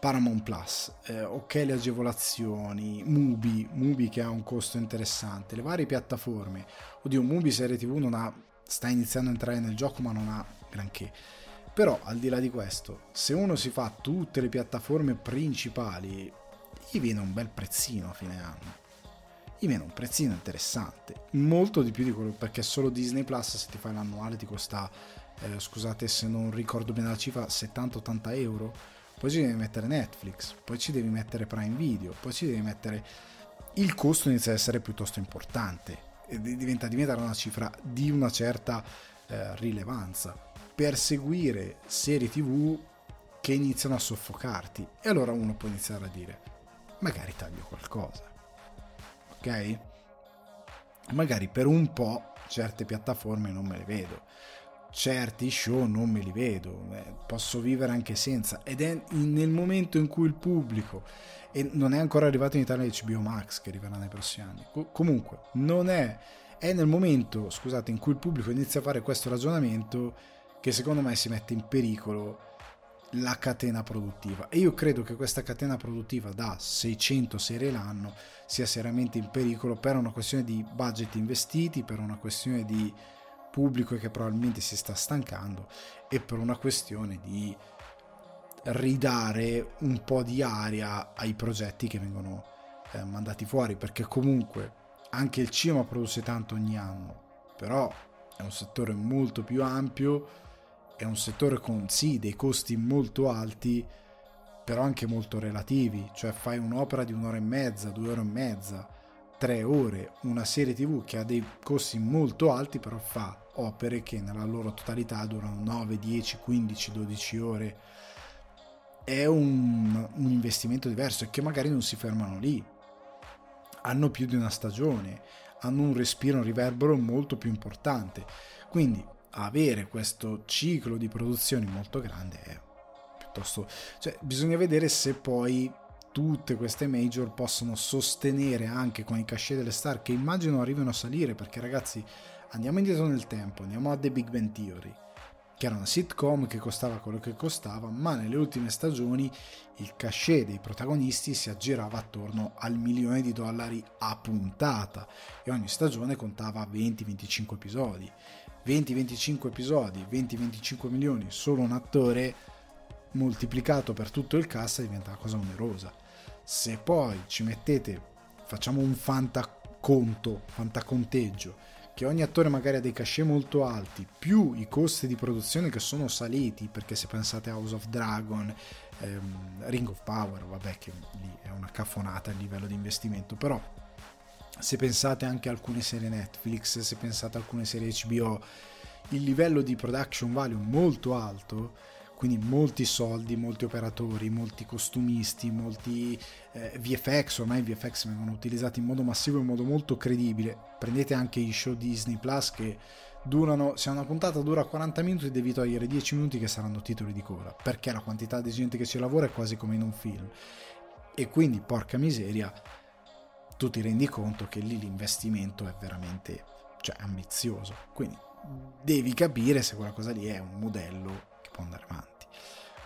Paramount Plus, eh, ok le agevolazioni, Mubi, Mubi che ha un costo interessante, le varie piattaforme, oddio Mubi serie TV non ha, sta iniziando a entrare nel gioco ma non ha granché, però al di là di questo, se uno si fa tutte le piattaforme principali, gli viene un bel prezzino a fine anno viene un prezzino interessante, molto di più di quello perché solo Disney Plus se ti fai l'annuale ti costa, eh, scusate se non ricordo bene la cifra, 70-80 euro, poi ci devi mettere Netflix, poi ci devi mettere Prime Video, poi ci devi mettere... Il costo inizia ad essere piuttosto importante e diventa diventare una cifra di una certa eh, rilevanza. Per seguire serie tv che iniziano a soffocarti. E allora uno può iniziare a dire magari taglio qualcosa ok? Magari per un po' certe piattaforme non me le vedo, certi show non me li vedo, eh, posso vivere anche senza ed è nel momento in cui il pubblico e non è ancora arrivato in Italia HBO Max che arriverà nei prossimi anni. Co- comunque, non è è nel momento, scusate, in cui il pubblico inizia a fare questo ragionamento che secondo me si mette in pericolo la catena produttiva. E io credo che questa catena produttiva da 600 serie l'anno sia seriamente in pericolo per una questione di budget investiti, per una questione di pubblico che probabilmente si sta stancando e per una questione di ridare un po' di aria ai progetti che vengono eh, mandati fuori perché comunque anche il cinema produce tanto ogni anno però è un settore molto più ampio è un settore con sì dei costi molto alti, però anche molto relativi, cioè fai un'opera di un'ora e mezza, due ore e mezza, tre ore, una serie tv che ha dei costi molto alti, però fa opere che nella loro totalità durano 9, 10, 15, 12 ore. È un, un investimento diverso e che magari non si fermano lì. Hanno più di una stagione, hanno un respiro, un riverbero molto più importante. Quindi avere questo ciclo di produzioni molto grande è piuttosto... Cioè, bisogna vedere se poi tutte queste major possono sostenere anche con i cachet delle star che immagino arrivino a salire perché ragazzi andiamo indietro nel tempo andiamo a The Big Bang Theory che era una sitcom che costava quello che costava, ma nelle ultime stagioni il cachet dei protagonisti si aggirava attorno al milione di dollari a puntata e ogni stagione contava 20-25 episodi. 20-25 episodi, 20-25 milioni, solo un attore moltiplicato per tutto il cast diventa una cosa onerosa. Se poi ci mettete, facciamo un fantaconto, fantaconteggio, che ogni attore magari ha dei cachet molto alti, più i costi di produzione che sono saliti, perché se pensate a House of Dragon, ehm, Ring of Power, vabbè che lì è una caffonata a livello di investimento, però se pensate anche a alcune serie Netflix, se pensate a alcune serie HBO, il livello di production value molto alto, quindi molti soldi, molti operatori, molti costumisti, molti eh, VFX, ormai i VFX vengono utilizzati in modo massivo e in modo molto credibile. Prendete anche i show Disney Plus che durano, se una puntata dura 40 minuti devi togliere 10 minuti che saranno titoli di coda, perché la quantità di gente che ci lavora è quasi come in un film. E quindi, porca miseria, tu ti rendi conto che lì l'investimento è veramente cioè, ambizioso. Quindi devi capire se quella cosa lì è un modello può andare avanti.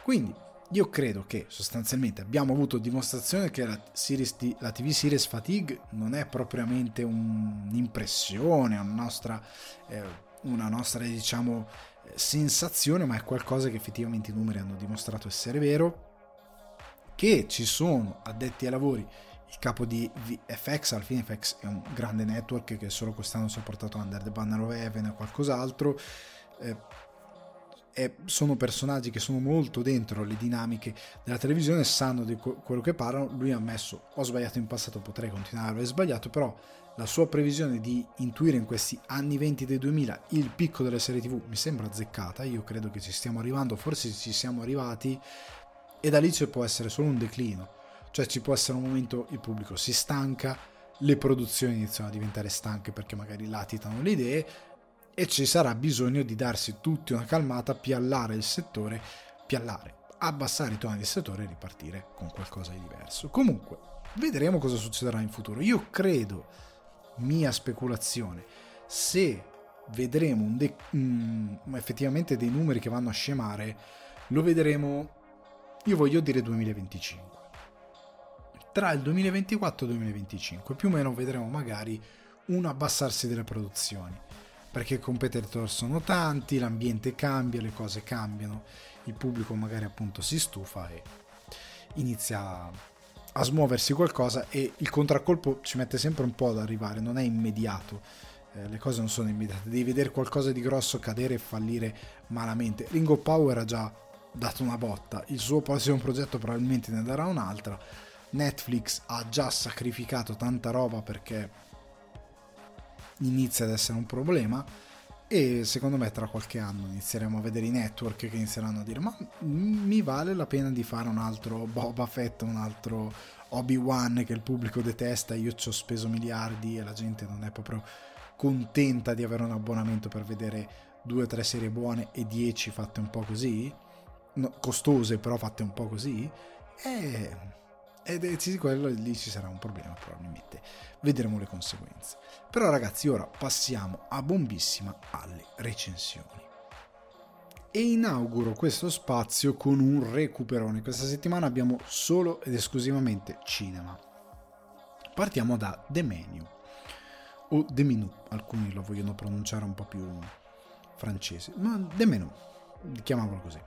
Quindi io credo che sostanzialmente abbiamo avuto dimostrazione che la, series, la TV series fatigue non è propriamente un'impressione, una nostra, eh, una nostra diciamo, sensazione, ma è qualcosa che effettivamente i numeri hanno dimostrato essere vero, che ci sono addetti ai lavori il capo di VFX, alla fine FX è un grande network che solo quest'anno si è portato Under the Banner of Heaven e qualcos'altro, eh, è, sono personaggi che sono molto dentro le dinamiche della televisione, sanno di quello che parlano. Lui ha ammesso: Ho sbagliato in passato, potrei continuare a aver sbagliato, però la sua previsione di intuire in questi anni 20 dei 2000 il picco delle serie TV mi sembra azzeccata. Io credo che ci stiamo arrivando, forse ci siamo arrivati, e da lì ci può essere solo un declino. Cioè, ci può essere un momento il pubblico si stanca, le produzioni iniziano a diventare stanche perché magari latitano le idee e ci sarà bisogno di darsi tutti una calmata, piallare il settore, piallare, abbassare i toni del settore e ripartire con qualcosa di diverso. Comunque, vedremo cosa succederà in futuro. Io credo, mia speculazione, se vedremo un de- um, effettivamente dei numeri che vanno a scemare, lo vedremo, io voglio dire 2025. Tra il 2024 e il 2025, più o meno vedremo magari un abbassarsi delle produzioni perché i competitor sono tanti, l'ambiente cambia, le cose cambiano, il pubblico magari appunto si stufa e inizia a smuoversi qualcosa e il contraccolpo ci mette sempre un po' ad arrivare, non è immediato. Eh, le cose non sono immediate, devi vedere qualcosa di grosso cadere e fallire malamente. Ringo Power ha già dato una botta, il suo prossimo progetto probabilmente ne darà un'altra. Netflix ha già sacrificato tanta roba perché inizia ad essere un problema e secondo me tra qualche anno inizieremo a vedere i network che inizieranno a dire ma mi vale la pena di fare un altro Boba Fett, un altro Obi-Wan che il pubblico detesta, io ci ho speso miliardi e la gente non è proprio contenta di avere un abbonamento per vedere due o tre serie buone e dieci fatte un po' così, no, costose però fatte un po' così, e ed è sì, quello lì ci sarà un problema probabilmente vedremo le conseguenze. Però ragazzi ora passiamo a bombissima alle recensioni. E inauguro questo spazio con un recuperone. Questa settimana abbiamo solo ed esclusivamente cinema. Partiamo da The Menu. O The Menu alcuni lo vogliono pronunciare un po' più francese ma The Menu chiamiamolo così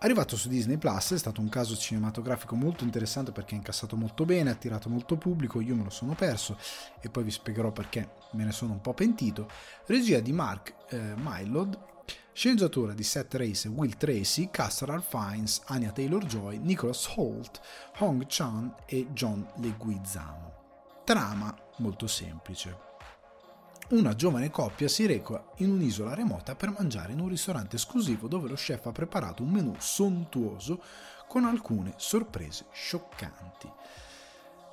Arrivato su Disney Plus è stato un caso cinematografico molto interessante perché ha incassato molto bene, ha attirato molto pubblico, io me lo sono perso e poi vi spiegherò perché me ne sono un po' pentito. Regia di Mark eh, Mylod, sceneggiatura di Seth Race e Will Tracy, Ralph Fiennes, Anya Taylor-Joy, Nicholas Holt, Hong Chan e John Leguizamo. Trama molto semplice una giovane coppia si reca in un'isola remota per mangiare in un ristorante esclusivo dove lo chef ha preparato un menù sontuoso con alcune sorprese scioccanti.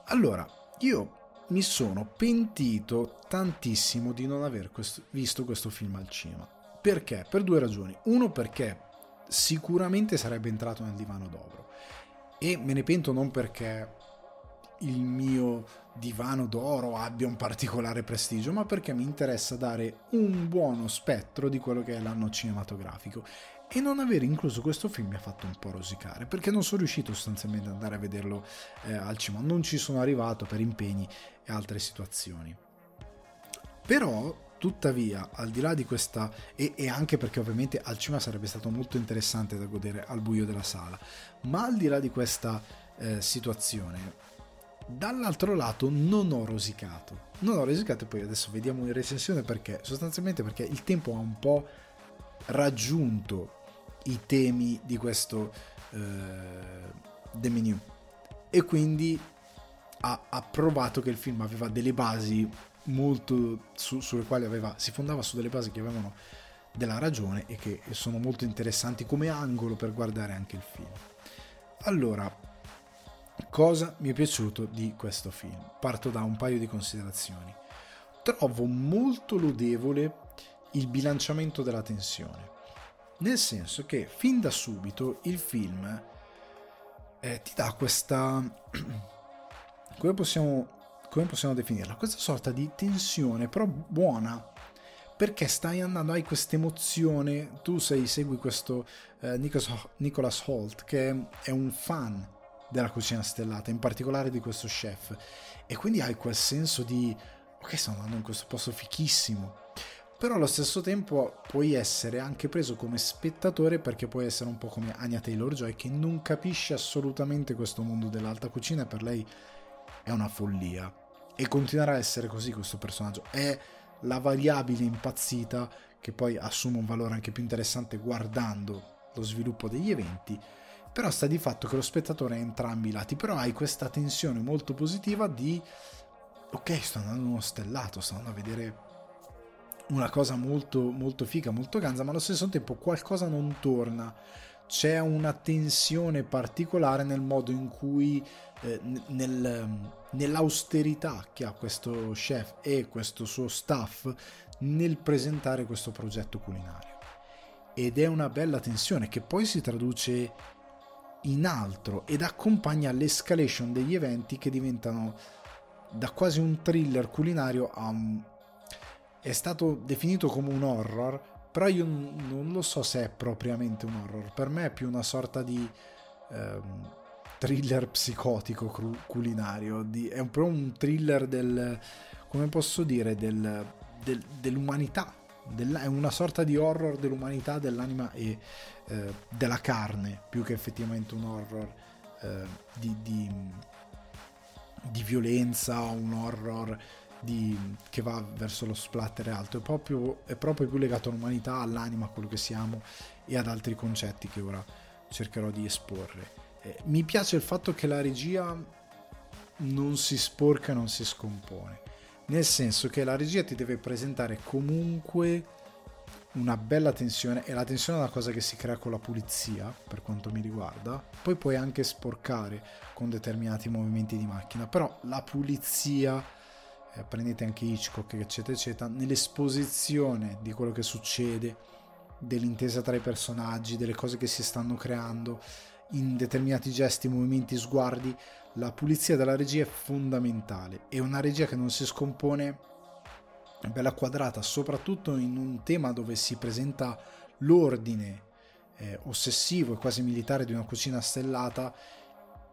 Allora, io mi sono pentito tantissimo di non aver questo, visto questo film al cinema. Perché? Per due ragioni. Uno perché sicuramente sarebbe entrato nel divano d'oro. E me ne pento non perché il mio divano d'oro abbia un particolare prestigio, ma perché mi interessa dare un buono spettro di quello che è l'anno cinematografico. E non aver incluso questo film mi ha fatto un po' rosicare, perché non sono riuscito sostanzialmente ad andare a vederlo eh, al cinema, non ci sono arrivato per impegni e altre situazioni. Però tuttavia al di là di questa e, e, anche perché ovviamente al cinema sarebbe stato molto interessante da godere al buio della sala ma al di là di questa eh, situazione dall'altro lato non ho rosicato non ho rosicato e poi adesso vediamo in recensione perché sostanzialmente perché il tempo ha un po' raggiunto i temi di questo eh, The Menu e quindi ha, ha provato che il film aveva delle basi molto su, sulle quali aveva, si fondava su delle basi che avevano della ragione e che sono molto interessanti come angolo per guardare anche il film. Allora, cosa mi è piaciuto di questo film? Parto da un paio di considerazioni. Trovo molto lodevole il bilanciamento della tensione, nel senso che fin da subito il film eh, ti dà questa... [clears throat] come possiamo come possiamo definirla? Questa sorta di tensione, però buona, perché stai andando, hai questa emozione, tu sei, segui questo eh, Nicholas Holt, che è un fan della cucina stellata, in particolare di questo chef, e quindi hai quel senso di, ok, sto andando in questo posto fichissimo, però allo stesso tempo puoi essere anche preso come spettatore perché puoi essere un po' come Anya Taylor-Joy che non capisce assolutamente questo mondo dell'alta cucina e per lei è una follia e continuerà a essere così questo personaggio. È la variabile impazzita che poi assume un valore anche più interessante guardando lo sviluppo degli eventi. Però sta di fatto che lo spettatore è entrambi i lati, però hai questa tensione molto positiva di ok, sto andando uno stellato, sto andando a vedere una cosa molto, molto figa, molto ganza, ma allo stesso tempo qualcosa non torna. C'è una tensione particolare nel modo in cui, eh, nel, nell'austerità che ha questo chef e questo suo staff nel presentare questo progetto culinario. Ed è una bella tensione che poi si traduce in altro ed accompagna l'escalation degli eventi che diventano da quasi un thriller culinario a un... è stato definito come un horror, però io non lo so se è propriamente un horror, per me è più una sorta di... Um, thriller psicotico culinario, di, è po' un thriller del, come posso dire, del, del, dell'umanità, del, è una sorta di horror dell'umanità, dell'anima e eh, della carne, più che effettivamente un horror eh, di, di, di, violenza, un horror di, che va verso lo splatter e altro, è proprio, è proprio più legato all'umanità, all'anima, a quello che siamo e ad altri concetti che ora cercherò di esporre. Eh, mi piace il fatto che la regia non si sporca, non si scompone. Nel senso che la regia ti deve presentare comunque una bella tensione e la tensione è una cosa che si crea con la pulizia per quanto mi riguarda. Poi puoi anche sporcare con determinati movimenti di macchina però la pulizia eh, prendete anche Hitchcock eccetera eccetera nell'esposizione di quello che succede dell'intesa tra i personaggi delle cose che si stanno creando in determinati gesti, movimenti, sguardi, la pulizia della regia è fondamentale. È una regia che non si scompone, è bella quadrata, soprattutto in un tema dove si presenta l'ordine eh, ossessivo e quasi militare di una cucina stellata.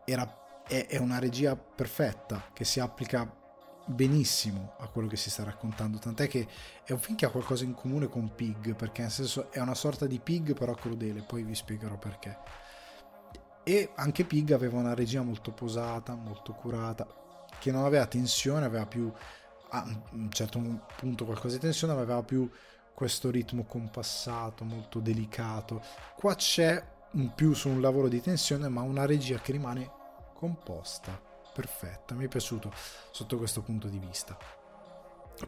Era, è, è una regia perfetta che si applica benissimo a quello che si sta raccontando, tant'è che è un film che ha qualcosa in comune con Pig, perché nel senso è una sorta di Pig però crudele, poi vi spiegherò perché e anche Pig aveva una regia molto posata, molto curata, che non aveva tensione, aveva più a un certo punto qualcosa di tensione, ma aveva più questo ritmo compassato, molto delicato. Qua c'è un più su un lavoro di tensione, ma una regia che rimane composta, perfetta. Mi è piaciuto sotto questo punto di vista.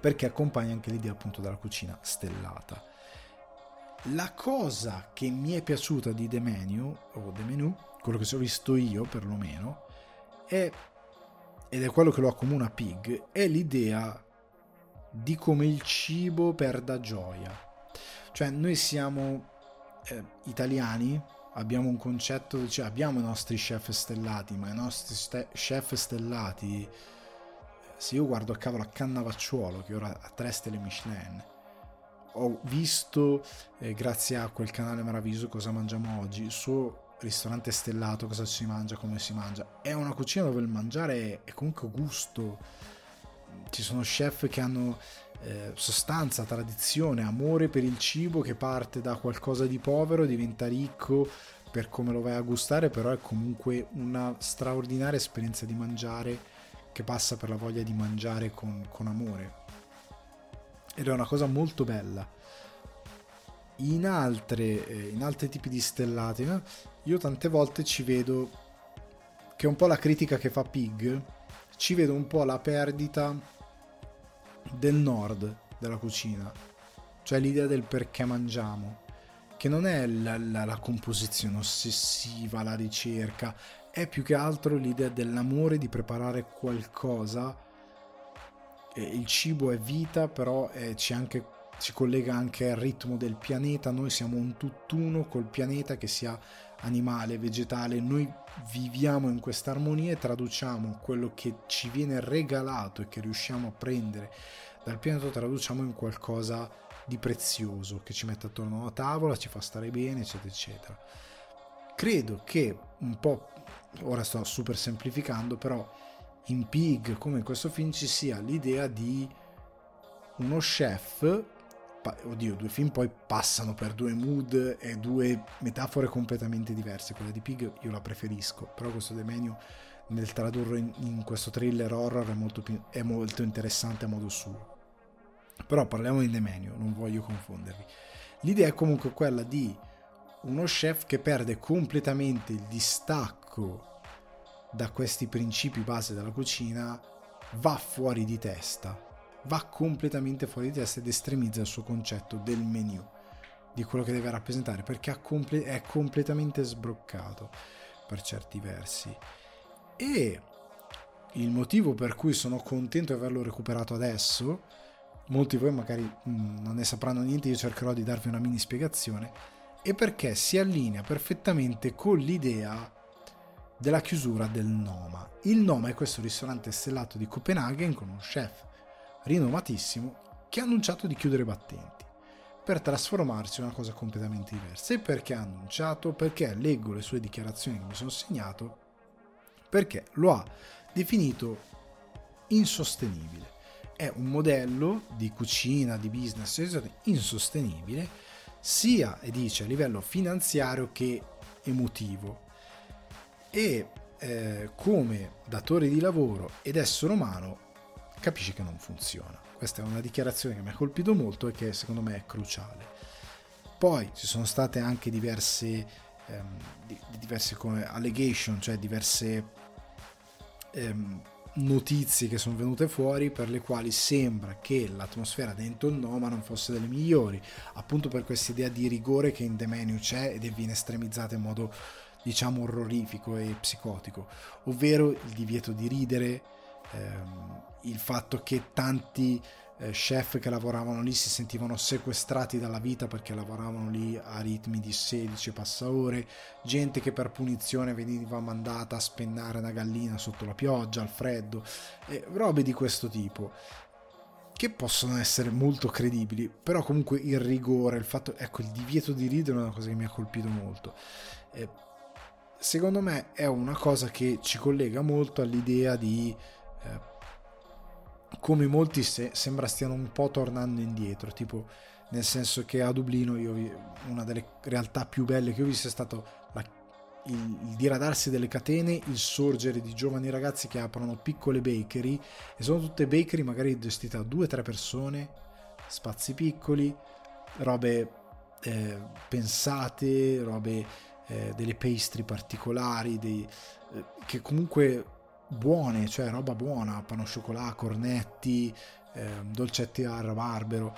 Perché accompagna anche l'idea appunto della cucina stellata. La cosa che mi è piaciuta di The Menu o The Menu quello che ho visto io perlomeno, è, ed è quello che lo accomuna Pig, è l'idea di come il cibo perda gioia. Cioè noi siamo eh, italiani, abbiamo un concetto, cioè abbiamo i nostri chef stellati, ma i nostri ste- chef stellati se io guardo a cavolo a Cannavacciuolo che ora ha tre stelle Michelin ho visto eh, grazie a quel canale meraviglioso cosa mangiamo oggi il suo ristorante stellato cosa si mangia come si mangia è una cucina dove il mangiare è comunque gusto ci sono chef che hanno eh, sostanza, tradizione, amore per il cibo che parte da qualcosa di povero, diventa ricco per come lo vai a gustare, però è comunque una straordinaria esperienza di mangiare che passa per la voglia di mangiare con, con amore. Ed è una cosa molto bella. In, altre, eh, in altri tipi di stellati, eh, io tante volte ci vedo che è un po' la critica che fa Pig, ci vedo un po' la perdita del nord della cucina, cioè l'idea del perché mangiamo, che non è la, la, la composizione ossessiva, la ricerca, è più che altro l'idea dell'amore di preparare qualcosa. il cibo è vita, però è, ci, anche, ci collega anche al ritmo del pianeta. Noi siamo un tutt'uno col pianeta, che sia animale, vegetale. Noi viviamo in questa armonia e traduciamo quello che ci viene regalato e che riusciamo a prendere dal pianeta traduciamo in qualcosa di prezioso che ci mette attorno alla tavola, ci fa stare bene, eccetera, eccetera. Credo che un po', ora sto super semplificando, però in Pig, come in questo film, ci sia l'idea di uno chef. Oddio, due film poi passano per due mood e due metafore completamente diverse. Quella di Pig io la preferisco, però questo demenio nel tradurre in, in questo thriller horror è molto, più, è molto interessante a modo suo. Però parliamo di Demenio, non voglio confondervi. L'idea è comunque quella di uno chef che perde completamente il distacco da questi principi base della cucina, va fuori di testa, va completamente fuori di testa ed estremizza il suo concetto del menu, di quello che deve rappresentare, perché è completamente sbroccato per certi versi. E il motivo per cui sono contento di averlo recuperato adesso molti di voi magari mm, non ne sapranno niente, io cercherò di darvi una mini spiegazione, e perché si allinea perfettamente con l'idea della chiusura del Noma. Il Noma è questo ristorante stellato di Copenaghen con un chef rinomatissimo che ha annunciato di chiudere battenti per trasformarsi in una cosa completamente diversa. E perché ha annunciato? Perché leggo le sue dichiarazioni che mi sono segnato, perché lo ha definito insostenibile è un modello di cucina, di business insostenibile, sia e dice a livello finanziario che emotivo. E eh, come datore di lavoro ed essere umano capisci che non funziona. Questa è una dichiarazione che mi ha colpito molto e che secondo me è cruciale. Poi ci sono state anche diverse, ehm, diverse allegation, cioè diverse ehm, notizie che sono venute fuori per le quali sembra che l'atmosfera dentro il Noma non fosse delle migliori, appunto per questa idea di rigore che in The Menu c'è ed viene estremizzata in modo diciamo orrorifico e psicotico, ovvero il divieto di ridere, ehm, il fatto che tanti eh, chef che lavoravano lì si sentivano sequestrati dalla vita perché lavoravano lì a ritmi di 16 passaore, gente che per punizione veniva mandata a spennare una gallina sotto la pioggia, al freddo, eh, robe di questo tipo che possono essere molto credibili, però comunque il rigore, il fatto, ecco, il divieto di ridere è una cosa che mi ha colpito molto. Eh, secondo me è una cosa che ci collega molto all'idea di eh, come molti se, sembra stiano un po' tornando indietro, tipo nel senso che a Dublino io, una delle realtà più belle che ho visto è stato la, il, il, diradarsi delle catene, il sorgere di giovani ragazzi che aprono piccole bakery e sono tutte bakery magari gestite da due o tre persone, spazi piccoli, robe eh, pensate, robe eh, delle pastry particolari, dei, eh, che comunque buone, cioè roba buona, panno cioccolato, cornetti, eh, dolcetti al rabarbero,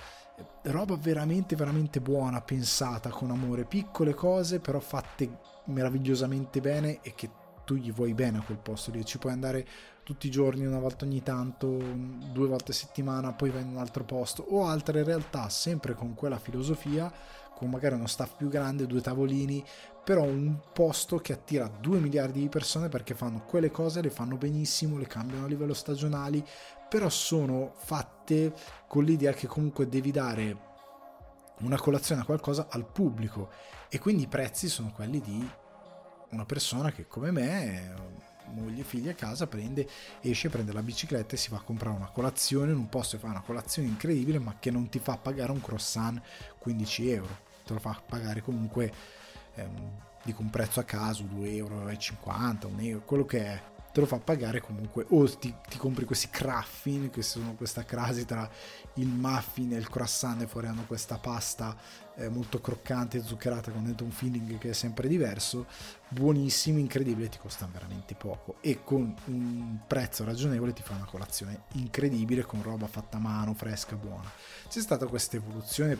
roba veramente veramente buona, pensata con amore, piccole cose però fatte meravigliosamente bene e che tu gli vuoi bene a quel posto lì, ci puoi andare tutti i giorni, una volta ogni tanto, due volte a settimana, poi vai in un altro posto. O altre realtà sempre con quella filosofia con magari uno staff più grande, due tavolini, però un posto che attira 2 miliardi di persone perché fanno quelle cose, le fanno benissimo, le cambiano a livello stagionali, però sono fatte con l'idea che comunque devi dare una colazione a qualcosa al pubblico. E quindi i prezzi sono quelli di una persona che come me moglie figli a casa prende esce prende la bicicletta e si va a comprare una colazione in un posto e fa una colazione incredibile ma che non ti fa pagare un croissant 15 euro. Te lo fa pagare comunque ehm, dico un prezzo a caso 2,50 euro 1 euro quello che è te lo fa pagare comunque o ti, ti compri questi craffin che sono questa crasi tra il muffin e il croissant e fuori hanno questa pasta eh, molto croccante e zuccherata con dentro un feeling che è sempre diverso buonissimi, incredibili ti costano veramente poco. E con un prezzo ragionevole ti fa una colazione incredibile con roba fatta a mano, fresca, buona. C'è stata questa evoluzione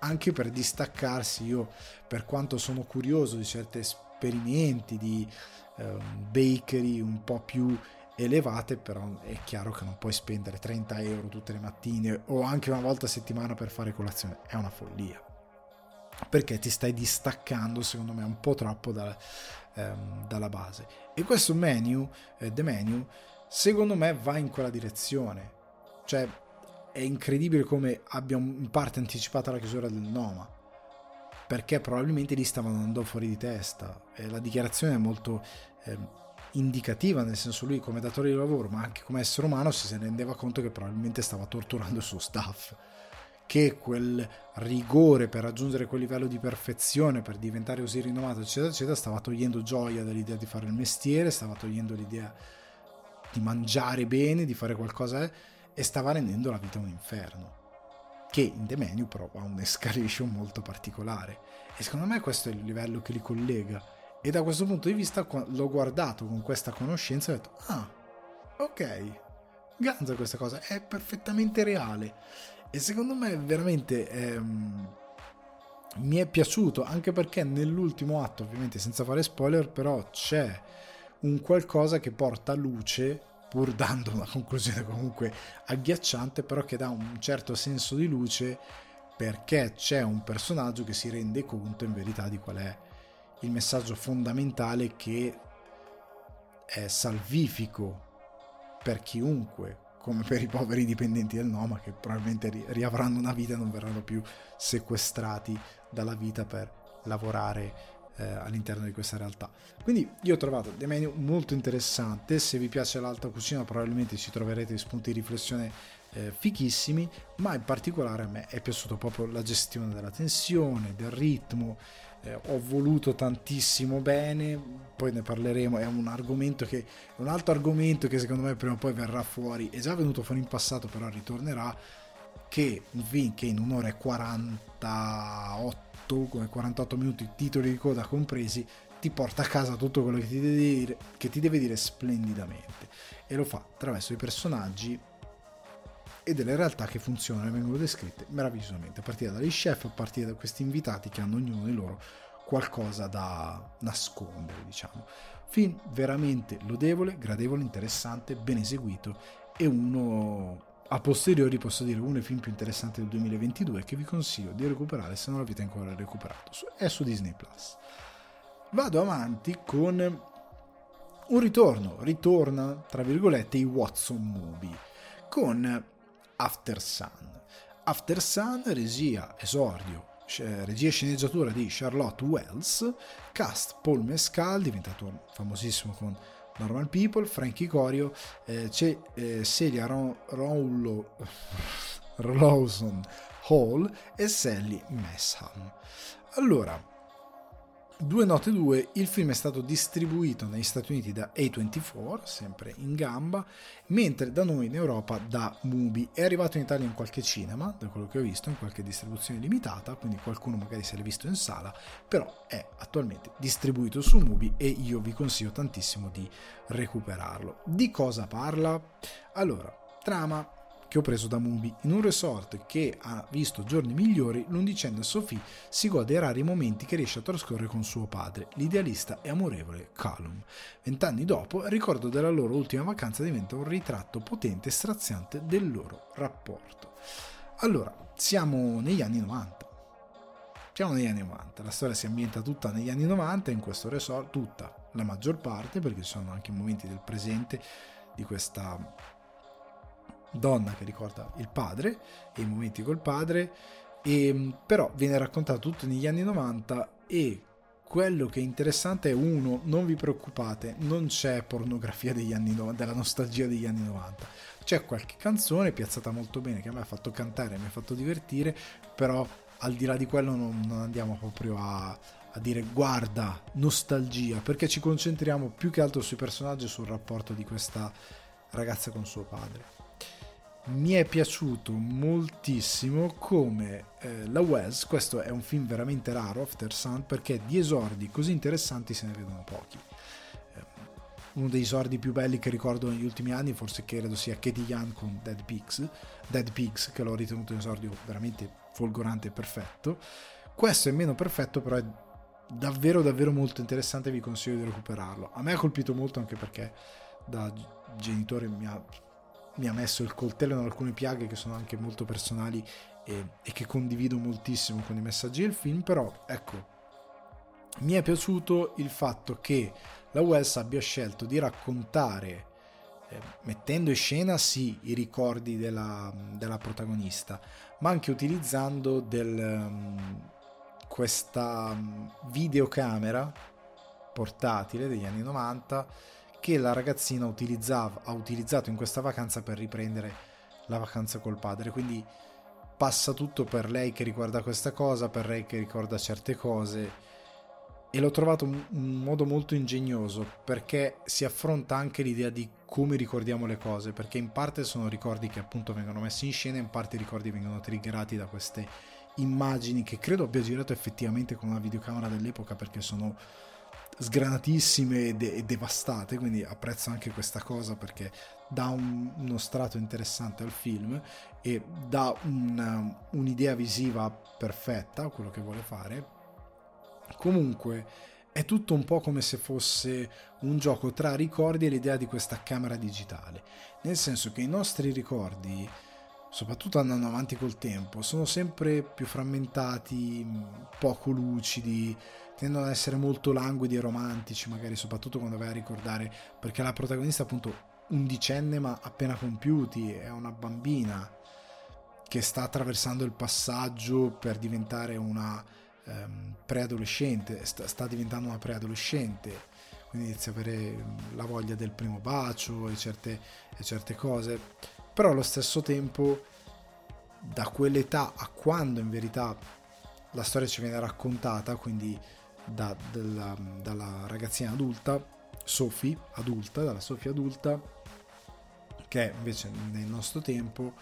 anche per distaccarsi io per quanto sono curioso di certi esperimenti di Ehm, bakery un po' più elevate, però è chiaro che non puoi spendere 30 euro tutte le mattine o anche una volta a settimana per fare colazione, è una follia. Perché ti stai distaccando, secondo me, un po' troppo da, ehm, dalla base. E questo menu, eh, The Menu, secondo me va in quella direzione. Cioè, è incredibile come abbia in parte anticipato la chiusura del Noma perché probabilmente lì stavano andando fuori di testa. E la dichiarazione è molto eh, indicativa, nel senso lui come datore di lavoro, ma anche come essere umano, si rendeva conto che probabilmente stava torturando il suo staff. Che quel rigore per raggiungere quel livello di perfezione, per diventare così rinomato, eccetera, eccetera, stava togliendo gioia dall'idea di fare il mestiere, stava togliendo l'idea di mangiare bene, di fare qualcosa eh, e stava rendendo la vita un inferno che in The Menu però ha un'escalation molto particolare. E secondo me questo è il livello che li collega. E da questo punto di vista l'ho guardato con questa conoscenza e ho detto ah ok ganza questa cosa è perfettamente reale. E secondo me veramente ehm, mi è piaciuto anche perché nell'ultimo atto ovviamente senza fare spoiler però c'è un qualcosa che porta luce pur dando una conclusione comunque agghiacciante, però che dà un certo senso di luce perché c'è un personaggio che si rende conto in verità di qual è il messaggio fondamentale che è salvifico per chiunque, come per i poveri dipendenti del Noma che probabilmente riavranno una vita e non verranno più sequestrati dalla vita per lavorare eh, all'interno di questa realtà. Quindi io ho trovato dei menu molto interessante, se vi piace l'alta cucina probabilmente ci troverete spunti di riflessione eh, fichissimi, ma in particolare a me è piaciuta proprio la gestione della tensione, del ritmo, eh, ho voluto tantissimo bene, poi ne parleremo, è un argomento che un altro argomento che secondo me prima o poi verrà fuori, è già venuto fuori in passato però ritornerà, che un film che in un'ora e 48 come 48 minuti, titoli di coda compresi, ti porta a casa tutto quello che ti deve dire, ti deve dire splendidamente. E lo fa attraverso i personaggi e delle realtà che funzionano e vengono descritte meravigliosamente, a partire dagli chef, a partire da questi invitati che hanno ognuno di loro qualcosa da nascondere, diciamo. Film veramente lodevole, gradevole, interessante, ben eseguito e uno a posteriori posso dire uno dei film più interessanti del 2022 che vi consiglio di recuperare se non l'avete ancora recuperato. È su Disney Plus. Vado avanti con un ritorno, ritorna tra virgolette i Watson Movie con After Sun. After Sun, regia, esordio, regia e sceneggiatura di Charlotte Wells, cast Paul Mescal, diventato famosissimo con Normal People, Frankie Corio, eh, c'è eh, Celia Rowlo, [laughs] Rawson Hall e Sally Mesham. Allora, Due note 2, il film è stato distribuito negli Stati Uniti da A24, sempre in gamba, mentre da noi in Europa da Mubi. È arrivato in Italia in qualche cinema, da quello che ho visto, in qualche distribuzione limitata, quindi qualcuno magari se l'è visto in sala, però è attualmente distribuito su Mubi e io vi consiglio tantissimo di recuperarlo. Di cosa parla? Allora, trama che ho preso da Mubi. In un resort che ha visto giorni migliori, l'undicenne Sophie si gode ai rari momenti che riesce a trascorrere con suo padre, l'idealista e amorevole Callum. Vent'anni dopo, il ricordo della loro ultima vacanza diventa un ritratto potente e straziante del loro rapporto. Allora, siamo negli anni 90. Siamo negli anni 90, la storia si ambienta tutta negli anni 90 in questo resort, tutta, la maggior parte, perché ci sono anche momenti del presente di questa donna che ricorda il padre e i momenti col padre, e, però viene raccontato tutto negli anni 90 e quello che è interessante è uno, non vi preoccupate, non c'è pornografia degli anni 90, della nostalgia degli anni 90. C'è qualche canzone piazzata molto bene che a me ha fatto cantare, mi ha fatto divertire, però al di là di quello non, non andiamo proprio a, a dire guarda, nostalgia, perché ci concentriamo più che altro sui personaggi e sul rapporto di questa ragazza con suo padre mi è piaciuto moltissimo come eh, la Wells, questo è un film veramente raro, After Sun, perché di esordi così interessanti se ne vedono pochi. Eh, uno dei esordi più belli che ricordo negli ultimi anni forse credo sia Katie Young con Dead Pigs, Dead Pigs che l'ho ritenuto un esordio veramente folgorante e perfetto. Questo è meno perfetto però è davvero davvero molto interessante vi consiglio di recuperarlo. A me ha colpito molto anche perché da genitore mi ha mi ha messo il coltello in alcune piaghe che sono anche molto personali e, e che condivido moltissimo con i messaggi del film, però ecco, mi è piaciuto il fatto che la Wells abbia scelto di raccontare, eh, mettendo in scena sì i ricordi della, della protagonista, ma anche utilizzando del, um, questa um, videocamera portatile degli anni 90 che la ragazzina ha utilizzato in questa vacanza per riprendere la vacanza col padre. Quindi passa tutto per lei che riguarda questa cosa, per lei che ricorda certe cose. E l'ho trovato un, modo molto ingegnoso perché si affronta anche l'idea di come ricordiamo le cose, perché in parte sono ricordi che appunto vengono messi in scena, in parte i ricordi vengono triggerati da queste immagini che credo abbia girato effettivamente con una videocamera dell'epoca perché sono sgranatissime e, de- e, devastate, quindi apprezzo anche questa cosa perché dà un, uno strato interessante al film e dà un, un'idea visiva perfetta a quello che vuole fare. Comunque è tutto un po' come se fosse un gioco tra ricordi e l'idea di questa camera digitale, nel senso che i nostri ricordi soprattutto andando avanti col tempo, sono sempre più frammentati, poco lucidi, tendono ad essere molto languidi e romantici, magari soprattutto quando vai a ricordare, perché la protagonista appunto undicenne ma appena compiuti, è una bambina che sta attraversando il passaggio per diventare una um, preadolescente, sta, sta, diventando una preadolescente, quindi inizia a avere la voglia del primo bacio e certe, e certe cose, però allo stesso tempo da quell'età a quando in verità la storia ci viene raccontata, quindi da, della, dalla ragazzina adulta, Sophie adulta, dalla Sophie adulta, che invece nel nostro tempo,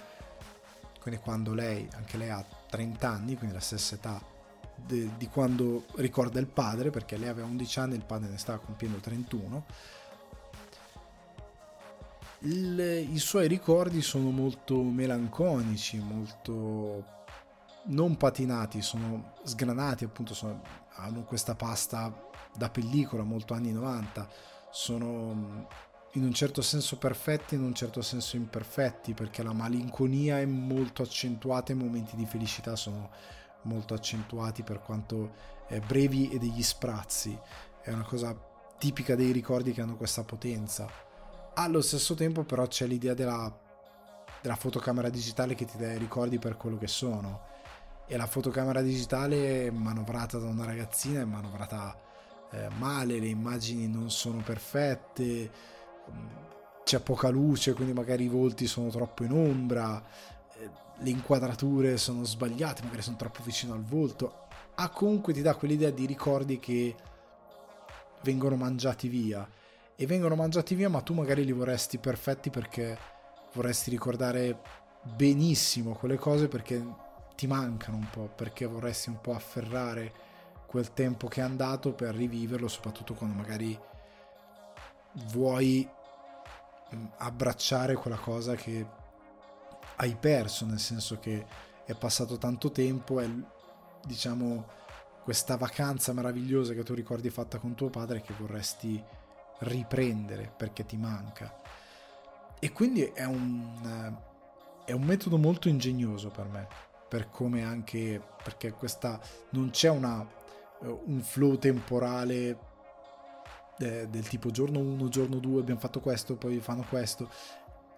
quindi quando lei, anche lei ha 30 anni, quindi la stessa età de, di quando ricorda il padre, perché lei aveva 11 anni e il padre ne stava compiendo 31, il, i suoi ricordi sono molto melanconici, molto non patinati, sono sgranati, appunto sono, hanno questa pasta da pellicola molto anni 90, sono mm, in un certo senso perfetti, in un certo senso imperfetti, perché la malinconia è molto accentuata, i momenti di felicità sono molto accentuati per quanto eh, brevi e degli sprazzi, è una cosa tipica dei ricordi che hanno questa potenza. Allo stesso tempo però c'è l'idea della, della fotocamera digitale che ti dà i ricordi per quello che sono e la fotocamera digitale manovrata da una ragazzina è manovrata eh, male, le immagini non sono perfette, c'è poca luce, quindi magari i volti sono troppo in ombra, eh, le inquadrature sono sbagliate, magari sono troppo vicino al volto. Ah, comunque ti dà quell'idea di ricordi che vengono mangiati via e vengono mangiati via, ma tu magari li vorresti perfetti perché vorresti ricordare benissimo quelle cose perché ti mancano un po' perché vorresti un po' afferrare quel tempo che è andato per riviverlo, soprattutto quando magari vuoi mm, abbracciare quella cosa che hai perso, nel senso che è passato tanto tempo e diciamo questa vacanza meravigliosa che tu ricordi fatta con tuo padre che vorresti riprendere perché ti manca. E quindi è un, è un metodo molto ingegnoso per me per come anche perché questa non c'è una, eh, un flow temporale eh, del tipo giorno 1, giorno 2 abbiamo fatto questo, poi fanno questo.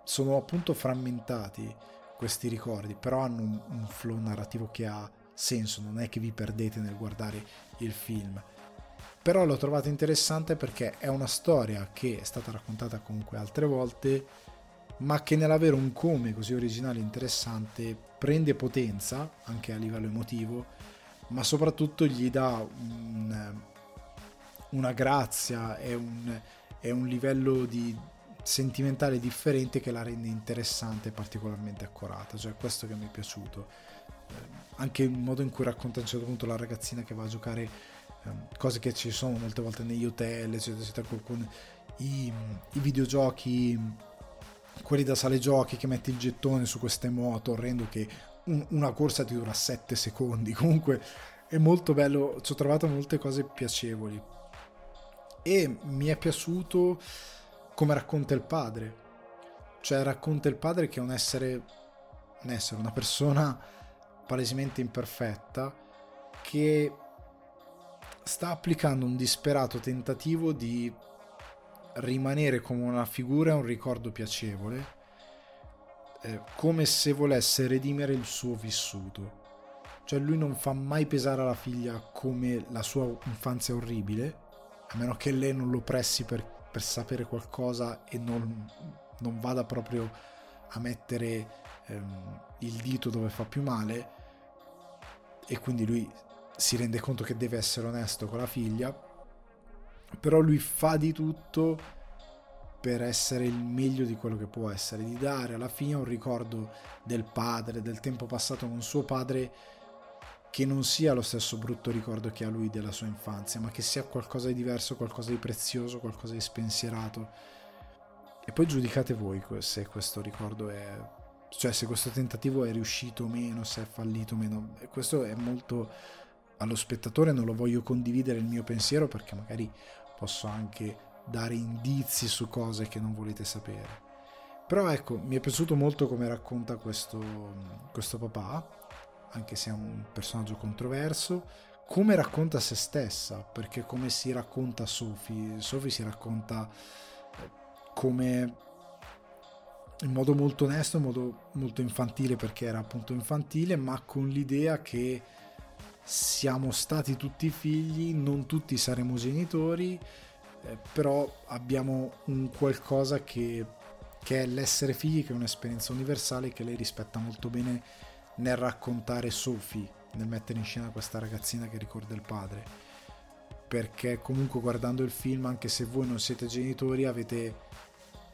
sono appunto frammentati questi ricordi, però hanno un, un flow narrativo che ha senso, non è che vi perdete nel guardare il film. Però l'ho trovato interessante perché è una storia che è stata raccontata comunque altre volte, ma che nell'avere un come così originale e interessante prende potenza anche a livello emotivo, ma soprattutto gli dà un, una grazia e un, un livello di, sentimentale differente che la rende interessante e particolarmente accurata. Cioè, questo che mi è piaciuto. Eh, anche il modo in cui racconta a un certo punto la ragazzina che va a giocare, eh, cose che ci sono molte volte negli hotel, eccetera, eccetera, con i, i, videogiochi, quelli da sale giochi che metti il gettone su queste moto, orrendo che un, una corsa ti dura 7 secondi. [laughs] Comunque è molto bello, ci ho trovato molte cose piacevoli. E mi è piaciuto come racconta il padre. Cioè racconta il padre che è un essere, un essere, una persona palesemente imperfetta che sta applicando un disperato tentativo di rimanere come una figura e un ricordo piacevole, eh, come se volesse redimere il suo vissuto. Cioè lui non fa mai pesare alla figlia come la sua infanzia orribile, a meno che lei non lo pressi per per sapere qualcosa e non, non vada proprio a mettere ehm, il dito dove fa più male e quindi lui si rende conto che deve essere onesto con la figlia però lui fa di tutto per essere il meglio di quello che può essere di dare alla fine un ricordo del padre del tempo passato con suo padre che non sia lo stesso brutto ricordo che ha lui della sua infanzia, ma che sia qualcosa di diverso, qualcosa di prezioso, qualcosa di spensierato. E poi giudicate voi se questo ricordo è... cioè se questo tentativo è riuscito o meno, se è fallito o meno. Questo è molto... allo spettatore non lo voglio condividere il mio pensiero perché magari posso anche dare indizi su cose che non volete sapere. Però ecco, mi è piaciuto molto come racconta questo, questo papà anche se è un personaggio controverso, come racconta se stessa, perché come si racconta Sophie, Sophie si racconta come in modo molto onesto, in modo molto infantile perché era appunto infantile, ma con l'idea che siamo stati tutti figli, non tutti saremo genitori, eh, però abbiamo un qualcosa che, che è l'essere figli, che è un'esperienza universale che lei rispetta molto bene nel raccontare Sophie, nel mettere in scena questa ragazzina che ricorda il padre. Perché comunque guardando il film, anche se voi non siete genitori, avete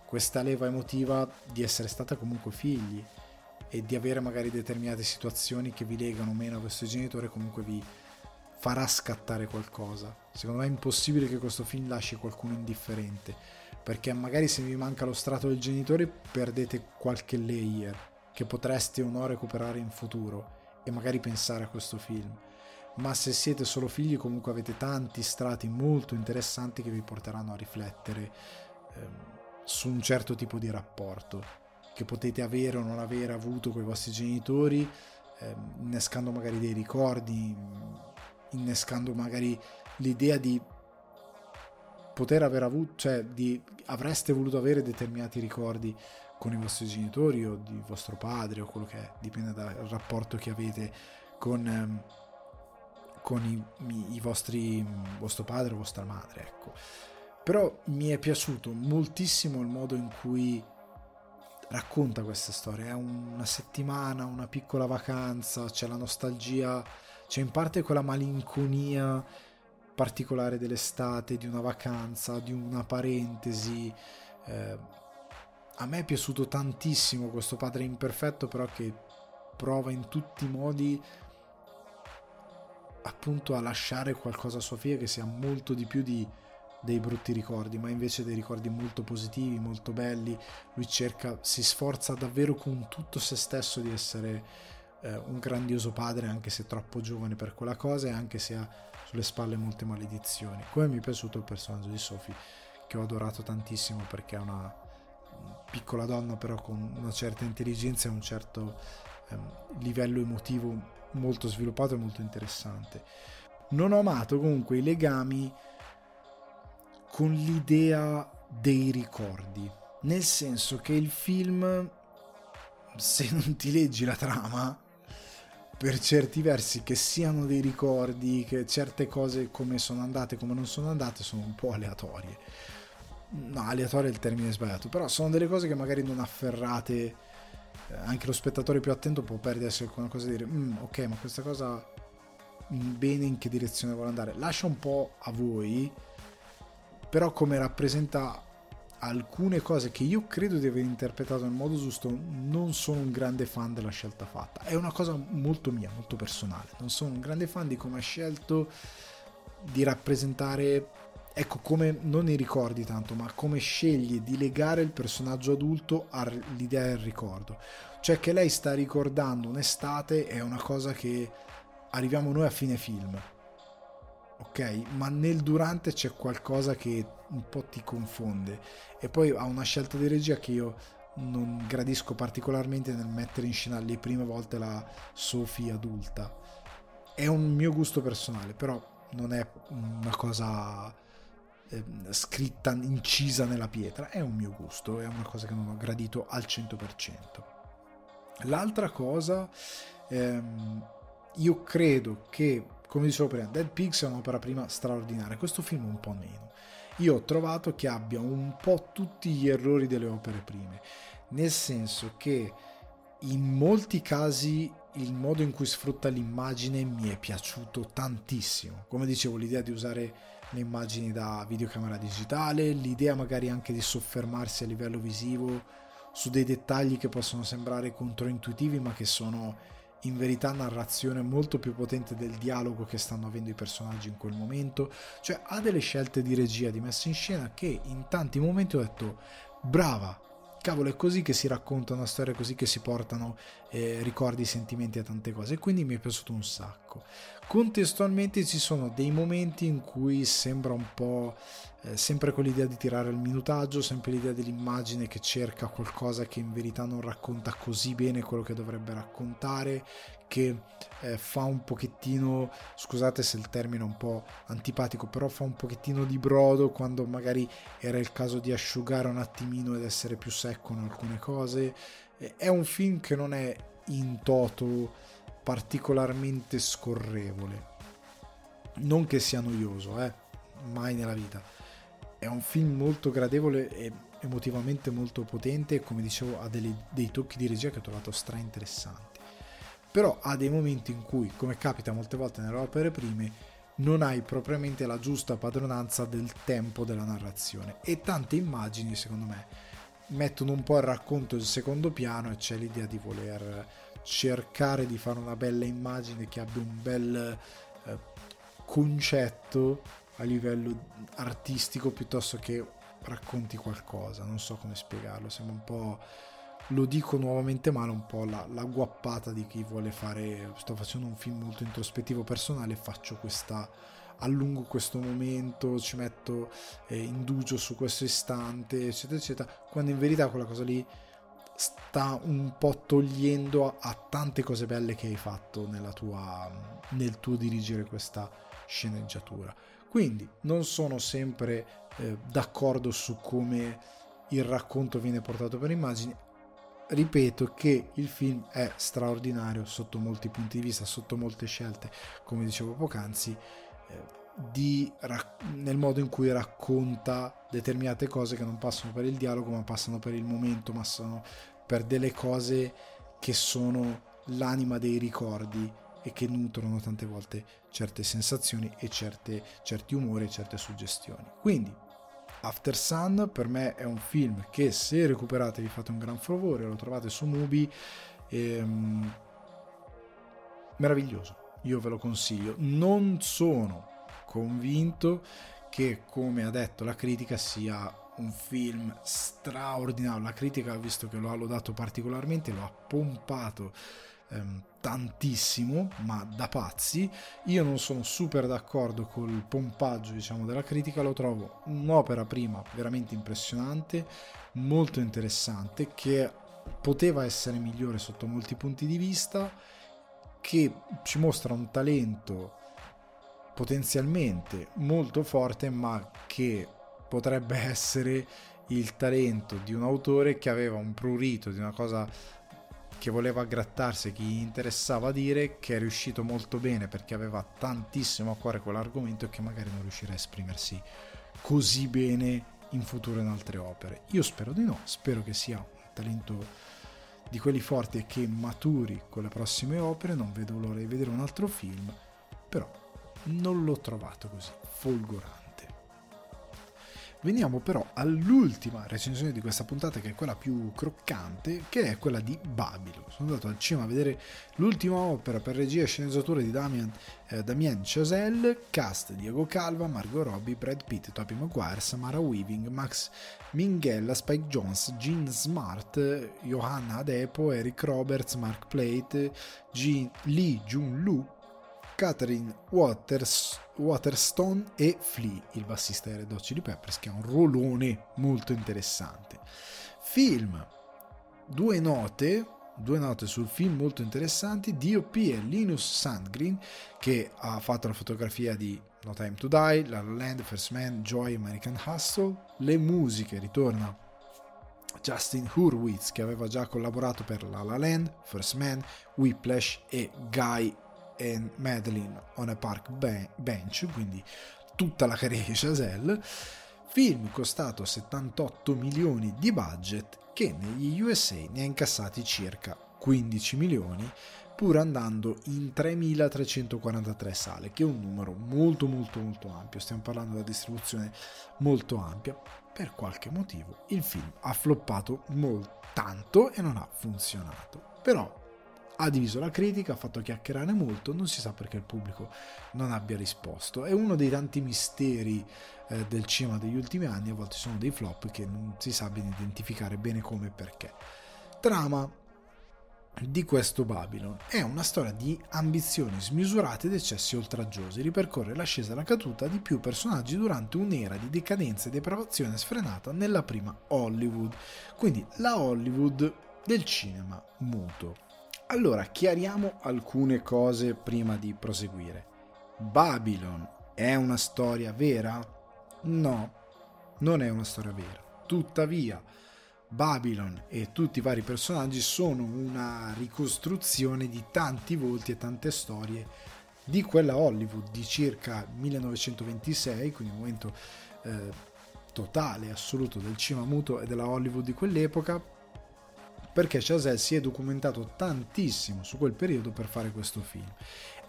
questa leva emotiva di essere stata comunque figli e di avere magari determinate situazioni che vi legano meno a questo genitore, comunque vi farà scattare qualcosa. Secondo me è impossibile che questo film lasci qualcuno indifferente, perché magari se vi manca lo strato del genitore perdete qualche layer che potreste o no recuperare in futuro e magari pensare a questo film. Ma se siete solo figli comunque avete tanti strati molto interessanti che vi porteranno a riflettere ehm, su un certo tipo di rapporto che potete avere o non avere avuto con i vostri genitori, ehm, innescando magari dei ricordi, innescando magari l'idea di poter aver avuto, cioè di avreste voluto avere determinati ricordi con i vostri genitori o di vostro padre o quello che è, dipende dal rapporto che avete con, ehm, con i, i, vostri, vostro padre o vostra madre, ecco. Però mi è piaciuto moltissimo il modo in cui racconta questa storia. È una settimana, una piccola vacanza, c'è la nostalgia, c'è in parte quella malinconia particolare dell'estate, di una vacanza, di una parentesi. Eh, a me è piaciuto tantissimo questo padre imperfetto, però che prova in tutti i modi appunto a lasciare qualcosa a sua figlia che sia molto di più di dei brutti ricordi, ma invece dei ricordi molto positivi, molto belli. Lui cerca, si sforza davvero con tutto se stesso di essere eh, un grandioso padre, anche se troppo giovane per quella cosa e anche se ha sulle spalle molte maledizioni. Come mi è piaciuto il personaggio di Sophie, che ho adorato tantissimo perché è una piccola donna però con una certa intelligenza e un certo ehm, livello emotivo molto sviluppato e molto interessante. Non ho amato comunque i legami con l'idea dei ricordi. nel senso che il film, se non ti leggi la trama, per certi versi che siano dei ricordi, che certe cose come sono andate, come non sono andate, sono un po' aleatorie. No, aleatorio è il termine sbagliato, però sono delle cose che magari non afferrate. Eh, anche lo spettatore più attento può perdersi alcuna cosa e dire, mm, ok, ma questa cosa bene in che direzione vuole andare. Lascia un po' a voi, però come rappresenta alcune cose che io credo di aver interpretato nel modo giusto, non sono un grande fan della scelta fatta. È una cosa molto mia, molto personale. Non sono un grande fan di come ha scelto di rappresentare, ecco, come non ne ricordi tanto, ma come sceglie di legare il personaggio adulto all'idea del ricordo. Cioè che lei sta ricordando un'estate è una cosa che arriviamo noi a fine film. Ok? Ma nel durante c'è qualcosa che un po' ti confonde. E poi ha una scelta di regia che io non gradisco particolarmente nel mettere in scena le prime volte la Sophie adulta. È un mio gusto personale, però non è una cosa eh, scritta, incisa nella pietra, è un mio gusto, è una cosa che non ho gradito al 100%. L'altra cosa, ehm, io credo che, come dicevo prima, Dead Pigs è un'opera prima straordinaria, questo film un po' meno. Io ho trovato che abbia un po' tutti gli errori delle opere prime, nel senso che in molti casi il modo in cui sfrutta l'immagine mi è piaciuto tantissimo. Come dicevo, l'idea di usare le immagini da videocamera digitale, l'idea magari anche di soffermarsi a livello visivo su dei dettagli che possono sembrare controintuitivi ma che sono in verità narrazione molto più potente del dialogo che stanno avendo i personaggi in quel momento, cioè ha delle scelte di regia, di messa in scena che in tanti momenti ho detto brava, cavolo è così che si racconta una storia, così che si portano eh, ricordi, sentimenti a tante cose e quindi mi è piaciuto un sacco. Contestualmente ci sono dei momenti in cui sembra un po' eh, sempre quell'idea di tirare il minutaggio, sempre l'idea dell'immagine che cerca qualcosa che in verità non racconta così bene quello che dovrebbe raccontare, che eh, fa un pochettino, scusate se il termine è un po' antipatico, però fa un pochettino di brodo quando magari era il caso di asciugare un attimino ed essere più secco in alcune cose. È un film che non è in toto particolarmente scorrevole. Non che sia noioso, eh? mai nella vita. È un film molto gradevole e emotivamente molto potente e come dicevo ha delle, dei tocchi di regia che ho trovato stra interessanti. Però ha dei momenti in cui, come capita molte volte nelle opere prime, non hai propriamente la giusta padronanza del tempo della narrazione e tante immagini secondo me mettono un po' il racconto in secondo piano e c'è l'idea di voler cercare di fare una bella immagine che abbia un bel eh, concetto a livello artistico piuttosto che racconti qualcosa, non so come spiegarlo, sembra un po', lo dico nuovamente male, un po' la, la guappata di chi vuole fare, sto facendo un film molto introspettivo personale, faccio questa, allungo questo momento, ci metto eh, indugio su questo istante, eccetera, eccetera, quando in verità quella cosa lì sta un po' togliendo a, a tante cose belle che hai fatto tua, nel tuo dirigere questa sceneggiatura. Quindi non sono sempre eh, d'accordo su come il racconto viene portato per immagini. Ripeto che il film è straordinario sotto molti punti di vista, sotto molte scelte, come dicevo poc'anzi, eh, di, nel modo in cui racconta determinate cose che non passano per il dialogo ma passano per il momento, ma sono per delle cose che sono l'anima dei ricordi e che nutrono tante volte certe sensazioni e certe, certi umori e certe suggestioni. Quindi After Sun per me è un film che se recuperate vi fate un gran favore, lo trovate su Mubi, ehm, meraviglioso, io ve lo consiglio. Non sono convinto che, come ha detto la critica, sia un film straordinario. La critica visto che lo ha lodato particolarmente, lo ha pompato ehm, tantissimo, ma da pazzi. Io non sono super d'accordo col pompaggio, diciamo, della critica, lo trovo un'opera prima veramente impressionante, molto interessante, che poteva essere migliore sotto molti punti di vista, che ci mostra un talento potenzialmente molto forte, ma che potrebbe essere il talento di un autore che aveva un prurito di una cosa che voleva grattarsi, che gli interessava dire, che è riuscito molto bene perché aveva tantissimo a cuore quell'argomento e che magari non riuscirà a esprimersi così bene in futuro in altre opere. Io spero di no, spero che sia un talento di quelli forti e che maturi con le prossime opere, non vedo l'ora di vedere un altro film, però non l'ho trovato così folgorante. Veniamo però all'ultima recensione di questa puntata, che è quella più croccante, che è quella di Babylon. Sono andato al cinema a vedere l'ultima opera per regia e sceneggiatura di Damien, eh, Damien Chazelle, cast Diego Calva, Margot Robbie, Brad Pitt, Tobey Maguire, Samara Weaving, Max Minghella, Spike Jones, Gene Smart, Johanna Adepo, Eric Roberts, Mark Plate, Jean, Lee Jun-Lu, Catherine Waters, Waterstone e Flea, il bassista dei Red Hot Chili Peppers, che ha un ruolone molto interessante. Film, due note, due note sul film molto interessanti, DOP e Linus Sandgren, che ha fatto la fotografia di No Time to Die, La Land, First Man, Joy, American Hustle, le musiche ritorna Justin Hurwitz che aveva già collaborato per La La Land, First Man, Whiplash e Guy e Madeline on a Park Bench, quindi tutta la carriera di Chazelle. Film costato 78 milioni di budget che negli USA ne ha incassati circa 15 milioni pur andando in 3343 sale, che è un numero molto molto molto ampio, stiamo parlando di una distribuzione molto ampia. Per qualche motivo il film ha floppato molto tanto e non ha funzionato. Però ha diviso la critica, ha fatto chiacchierare molto, non si sa perché il pubblico non abbia risposto. È uno dei tanti misteri eh, del cinema degli ultimi anni, a volte sono dei flop che non si sa ben identificare bene come e perché. Trama di questo Babylon è una storia di ambizioni smisurate ed eccessi oltraggiosi, ripercorre l'ascesa e la caduta di più personaggi durante un'era di decadenza e depravazione sfrenata nella prima Hollywood, quindi la Hollywood del cinema muto. Allora, chiariamo alcune cose prima di proseguire. Babylon è una storia vera? No, non è una storia vera. Tuttavia, Babylon e tutti i vari personaggi sono una ricostruzione di tanti volti e tante storie di quella Hollywood di circa 1926, quindi un momento eh, totale, assoluto del cinema muto e della Hollywood di quell'epoca, perché Chazelle si è documentato tantissimo su quel periodo per fare questo film.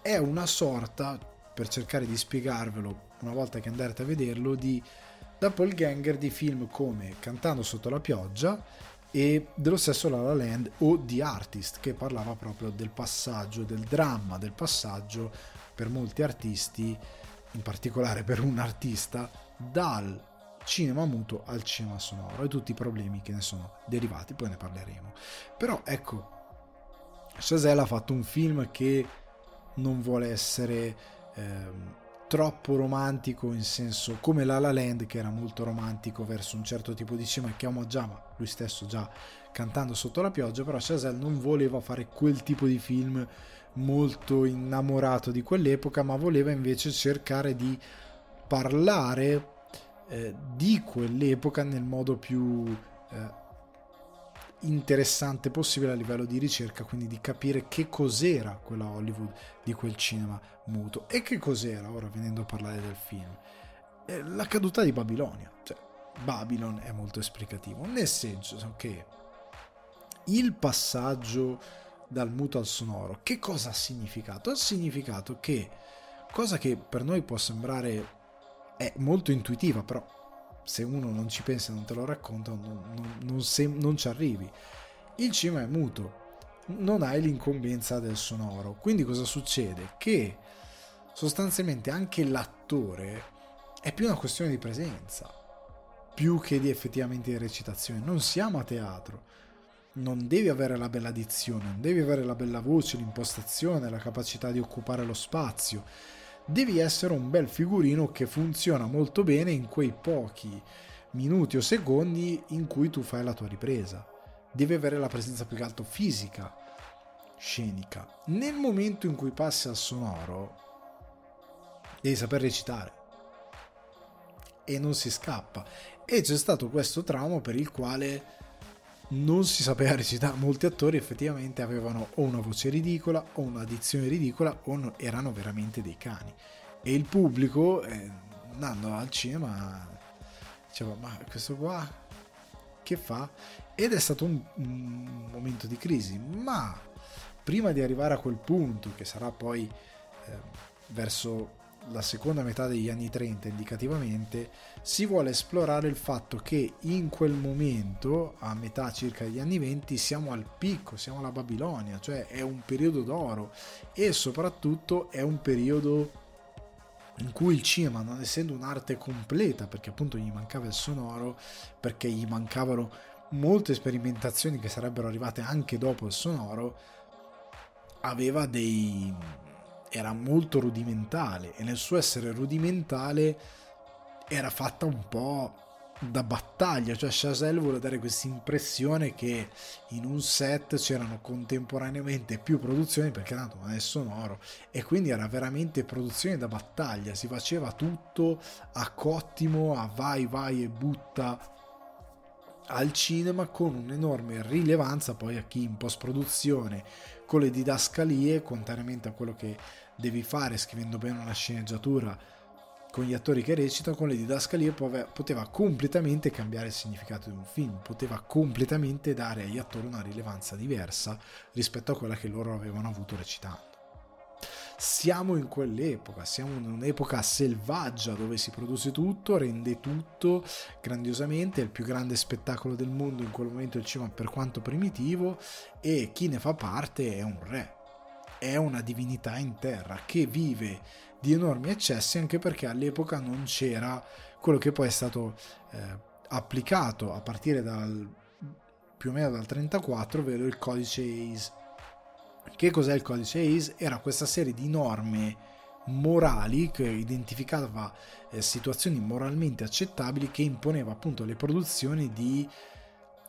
È una sorta, per cercare di spiegarvelo una volta che andate a vederlo, di doppelganger di film come Cantando sotto la pioggia e dello stesso La La Land o The Artist che parlava proprio del passaggio, del dramma del passaggio per molti artisti, in particolare per un artista, dal cinema muto al cinema sonoro e tutti i problemi che ne sono derivati, poi ne parleremo. Però ecco, Chazelle ha fatto un film che non vuole essere ehm, troppo romantico in senso come La La Land che era molto romantico verso un certo tipo di cinema che omaggiava lui stesso già cantando sotto la pioggia, però Chazelle non voleva fare quel tipo di film molto innamorato di quell'epoca, ma voleva invece cercare di parlare eh, di quell'epoca nel modo più eh, interessante possibile a livello di ricerca, quindi di capire che cos'era quella Hollywood di quel cinema muto e che cos'era, ora venendo a parlare del film, eh, la caduta di Babilonia. Cioè, Babylon è molto esplicativo, nel senso che il passaggio dal muto al sonoro, che cosa ha significato? Ha significato che, cosa che per noi può sembrare è molto intuitiva, però se uno non ci pensa e non te lo racconta, non, non, non, sem- non ci arrivi. Il cinema è muto, non hai l'incombenza del sonoro. Quindi cosa succede? Che sostanzialmente anche l'attore è più una questione di presenza, più che di effettivamente di recitazione. Non siamo a teatro. Non devi avere la bella dizione, non devi avere la bella voce, l'impostazione, la capacità di occupare lo spazio devi essere un bel figurino che funziona molto bene in quei pochi minuti o secondi in cui tu fai la tua ripresa. Devi avere la presenza più che altro fisica, scenica. Nel momento in cui passi al sonoro, devi saper recitare. e non si scappa. E c'è stato questo trauma per il quale non si sapeva recitare. Molti attori effettivamente avevano o una voce ridicola o una dizione ridicola o no, erano veramente dei cani. E il pubblico, eh, andando al cinema, diceva: Ma questo qua che fa? Ed è stato un, un momento di crisi. Ma prima di arrivare a quel punto, che sarà poi eh, verso la seconda metà degli anni 30 indicativamente, si vuole esplorare il fatto che in quel momento, a metà circa degli anni 20, siamo al picco, siamo alla Babilonia, cioè è un periodo d'oro e soprattutto è un periodo in cui il cinema, non essendo un'arte completa, perché appunto gli mancava il sonoro, perché gli mancavano molte sperimentazioni che sarebbero arrivate anche dopo il sonoro, aveva dei era molto rudimentale e nel suo essere rudimentale era fatta un po' da battaglia, cioè Chazelle vuole dare questa impressione che in un set c'erano contemporaneamente più produzioni perché tanto non è sonoro e quindi era veramente produzione da battaglia, si faceva tutto a cottimo, a vai vai e butta al cinema con un'enorme rilevanza poi a chi in post produzione con le didascalie contrariamente a quello che devi fare scrivendo bene una sceneggiatura con gli attori che recitano con le didascalie poteva completamente cambiare il significato di un film poteva completamente dare agli attori una rilevanza diversa rispetto a quella che loro avevano avuto recitando siamo in quell'epoca, siamo in un'epoca selvaggia dove si produce tutto, rende tutto grandiosamente, è il più grande spettacolo del mondo in quel momento il cinema per quanto primitivo e chi ne fa parte è un re, è una divinità in terra che vive di enormi eccessi anche perché all'epoca non c'era quello che poi è stato eh, applicato a partire dal più o meno dal 34, ovvero il codice ACE che cos'è il codice ACE? Era questa serie di norme morali che identificava eh, situazioni moralmente accettabili che imponeva appunto alle produzioni di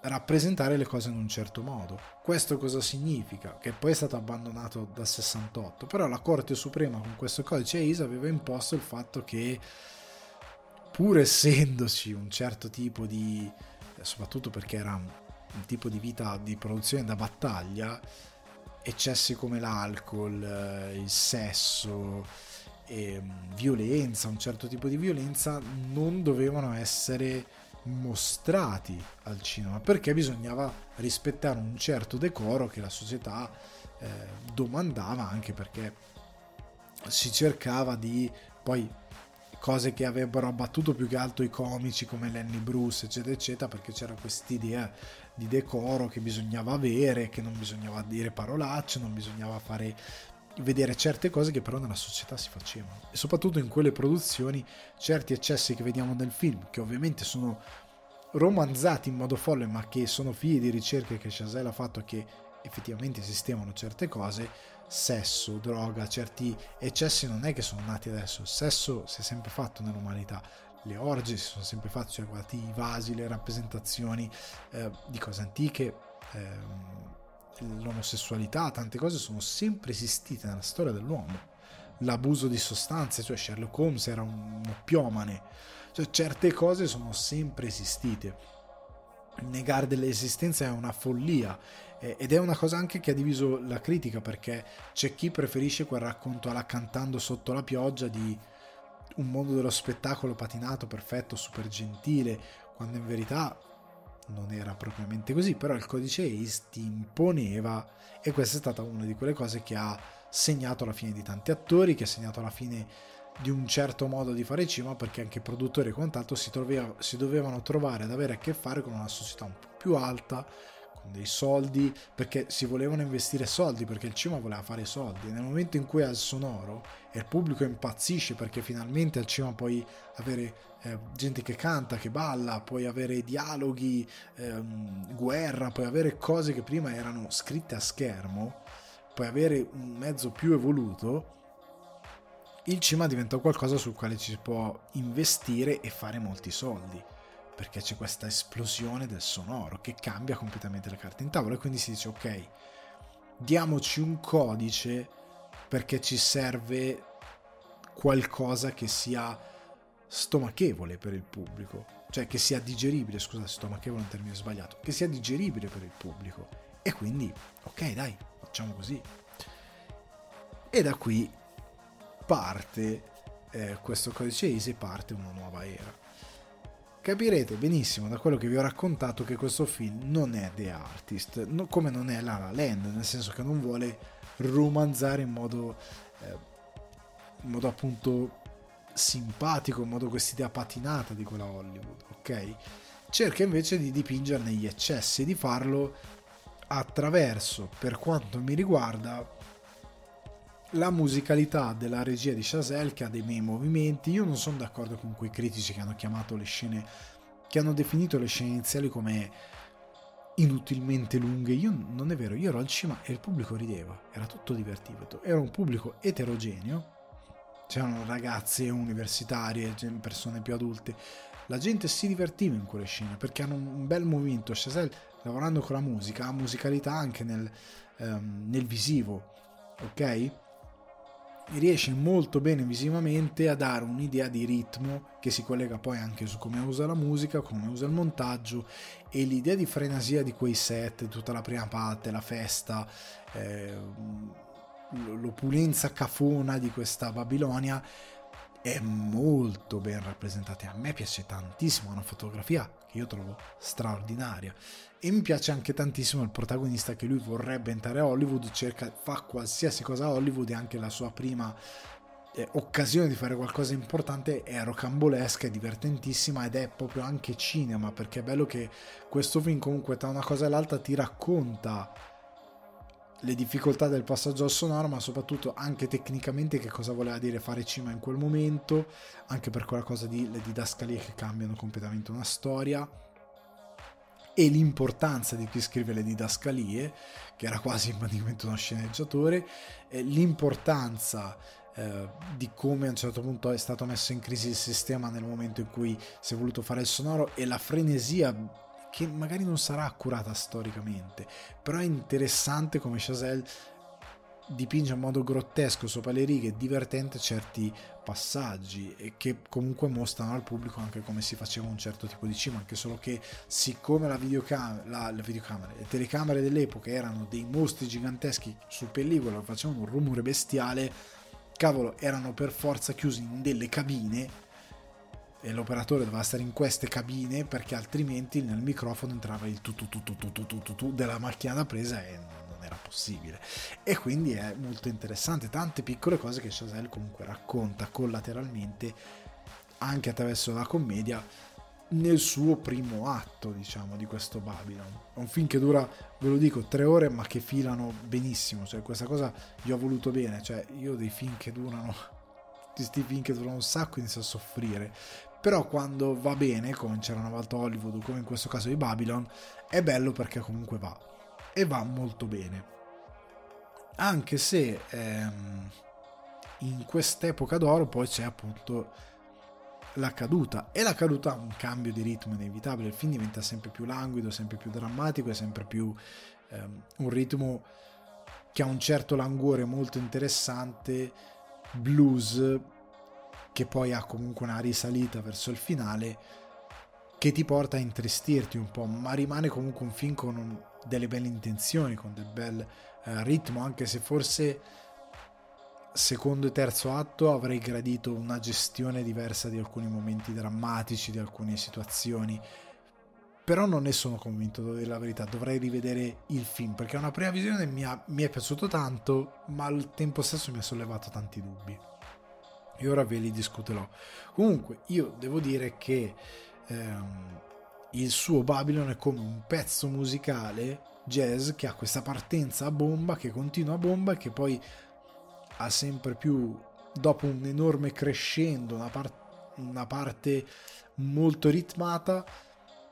rappresentare le cose in un certo modo. Questo cosa significa? Che poi è stato abbandonato dal 68, però la Corte Suprema con questo codice ACE aveva imposto il fatto che pur essendoci un certo tipo di soprattutto perché era un tipo di vita di produzione da battaglia eccessi come l'alcol, eh, il sesso, e mm, violenza, un certo tipo di violenza non dovevano essere mostrati al cinema perché bisognava rispettare un certo decoro che la società eh, domandava anche perché si cercava di poi cose che avrebbero abbattuto più che altro i comici come Lenny Bruce eccetera eccetera perché c'era quest'idea di decoro che bisognava avere, che non bisognava dire parolacce, non bisognava fare vedere certe cose che però nella società si facevano. E soprattutto in quelle produzioni certi eccessi che vediamo nel film che ovviamente sono romanzati in modo folle ma che sono figli di ricerche che Chazelle ha fatto che effettivamente esistevano certe cose sesso, droga, certi eccessi non è che sono nati adesso. Il sesso si è sempre fatto nell'umanità le orge si sono sempre fatte, cioè guardate i vasi, le rappresentazioni eh, di cose antiche, eh, l'omosessualità, tante cose sono sempre esistite nella storia dell'uomo. L'abuso di sostanze, cioè Sherlock Holmes era un oppiomane, cioè certe cose sono sempre esistite. Negare dell'esistenza è una follia ed è una cosa anche che ha diviso la critica perché c'è chi preferisce quel racconto alla cantando sotto la pioggia di un mondo dello spettacolo patinato, perfetto, super gentile, quando in verità non era propriamente così, però il codice ACE ti imponeva e questa è stata una di quelle cose che ha segnato la fine di tanti attori, che ha segnato la fine di un certo modo di fare cinema perché anche produttori e quant'altro si, troveva, si dovevano trovare ad avere a che fare con una società un po' più alta, con dei soldi, perché si volevano investire soldi, perché il cinema voleva fare soldi. Nel momento in cui è al sonoro e il pubblico impazzisce perché finalmente al cinema puoi avere eh, gente che canta, che balla, puoi avere dialoghi, ehm, guerra, puoi avere cose che prima erano scritte a schermo, puoi avere un mezzo più evoluto, il cinema diventa qualcosa sul quale ci si può investire e fare molti soldi perché c'è questa esplosione del sonoro che cambia completamente le carte in tavola e quindi si dice ok, diamoci un codice perché ci serve qualcosa che sia stomachevole per il pubblico, cioè che sia digeribile, scusate, stomachevole è un termine sbagliato, che sia digeribile per il pubblico. E quindi, ok, dai, facciamo così. E da qui parte eh, questo codice ISE, parte una nuova era. Capirete benissimo da quello che vi ho raccontato che questo film non è The Artist, no, come non è La La Land, nel senso che non vuole romanzare in modo, eh, in modo appunto simpatico, in modo quest'idea patinata di quella Hollywood, ok? Cerca invece di dipingerne gli eccessi e di farlo attraverso, per quanto mi riguarda, la musicalità della regia di Chazelle che ha dei bei movimenti. Io non sono d'accordo con quei critici che hanno chiamato le scene, che hanno definito le scene iniziali come inutilmente lunghe. Io non è vero, io ero al cinema e il pubblico rideva, era tutto divertito. Era un pubblico eterogeneo, c'erano ragazze universitarie, persone più adulte. La gente si divertiva in quelle scene perché hanno un bel movimento. Chazelle, lavorando con la musica, ha musicalità anche nel, um, nel visivo, ok? Riesce molto bene visivamente a dare un'idea di ritmo che si collega poi anche su come usa la musica, come usa il montaggio e l'idea di frenesia di quei set, tutta la prima parte, la festa, eh, l'opulenza cafona di questa Babilonia è molto ben rappresentata. A me piace tantissimo, una fotografia che io trovo straordinaria. E mi piace anche tantissimo il protagonista che lui vorrebbe entrare a Hollywood, cerca, fa qualsiasi cosa a Hollywood e anche la sua prima eh, occasione di fare qualcosa di importante è rocambolesca, è divertentissima ed è proprio anche cinema, perché è bello che questo film comunque tra una cosa e l'altra ti racconta le difficoltà del passaggio al sonoro, ma soprattutto anche tecnicamente che cosa voleva dire fare cinema in quel momento, anche per quella cosa di le didascalie che cambiano completamente una storia e l'importanza di chi scrive le didascalie, che era quasi di uno sceneggiatore, l'importanza eh, di come a un certo punto è stato messo in crisi il sistema nel momento in cui si è voluto fare il sonoro e la frenesia che magari non sarà accurata storicamente, però è interessante come Chazelle dipinge in modo grottesco sopra le righe, divertente certi passaggi e che comunque mostrano al pubblico anche come si faceva un certo tipo di cinema, anche solo che siccome la videocamera, la, la videocamera le telecamere dell'epoca erano dei mostri giganteschi su pellicola, facevano un rumore bestiale, cavolo, erano per forza chiusi in delle cabine e l'operatore doveva stare in queste cabine perché altrimenti nel microfono entrava il tu tu tu tu tu tu tu, tu, della macchina da presa e non era possibile. E quindi è molto interessante. Tante piccole cose che Chazelle comunque racconta collateralmente anche attraverso la commedia nel suo primo atto diciamo di questo Babylon. È un film che dura ve lo dico tre ore ma che filano benissimo. Cioè questa cosa gli ho voluto bene. Cioè io dei film che durano [laughs] questi film che durano un sacco inizio a soffrire però quando va bene, come c'era una volta Hollywood, come in questo caso di Babylon, è bello perché comunque va. E va molto bene. Anche se ehm, in quest'epoca d'oro poi c'è appunto la caduta. E la caduta ha un cambio di ritmo inevitabile. Il film diventa sempre più languido, sempre più drammatico e sempre più ehm, un ritmo che ha un certo languore molto interessante, blues che poi ha comunque una risalita verso il finale che ti porta a intristirti un po', ma rimane comunque un film con un, delle belle intenzioni, con del bel eh, ritmo, anche se forse secondo e terzo atto avrei gradito una gestione diversa di alcuni momenti drammatici, di alcune situazioni. Però non ne sono convinto, devo dire la verità, dovrei rivedere il film, perché una prima visione mi, ha, mi è piaciuto tanto, ma al tempo stesso mi ha sollevato tanti dubbi e ora ve li discuterò. Comunque, io devo dire che ehm, il suo Babylon è come un pezzo musicale jazz che ha questa partenza a bomba, che continua a bomba e che poi ha sempre più, dopo un enorme crescendo, una, par- una parte molto ritmata,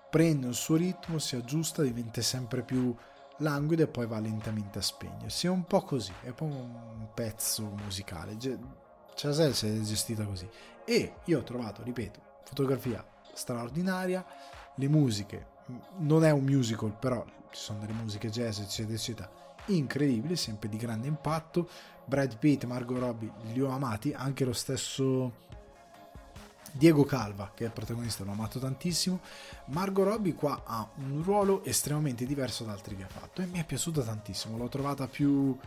prende il suo ritmo, si aggiusta, diventa sempre più languido e poi va lentamente a spegnersi. È un po' così, è un un pezzo musicale Chazelle si è gestita così. E io ho trovato, ripeto, fotografia straordinaria, le musiche, non è un musical, però ci sono delle musiche jazz, eccetera, eccetera, incredibili, sempre di grande impatto. Brad Pitt, Margot Robbie li ho amati, anche lo stesso Diego Calva, che è il protagonista, l'ho amato tantissimo. Margot Robbie qua ha un ruolo estremamente diverso da altri che ha fatto e mi è piaciuta tantissimo. L'ho trovata più,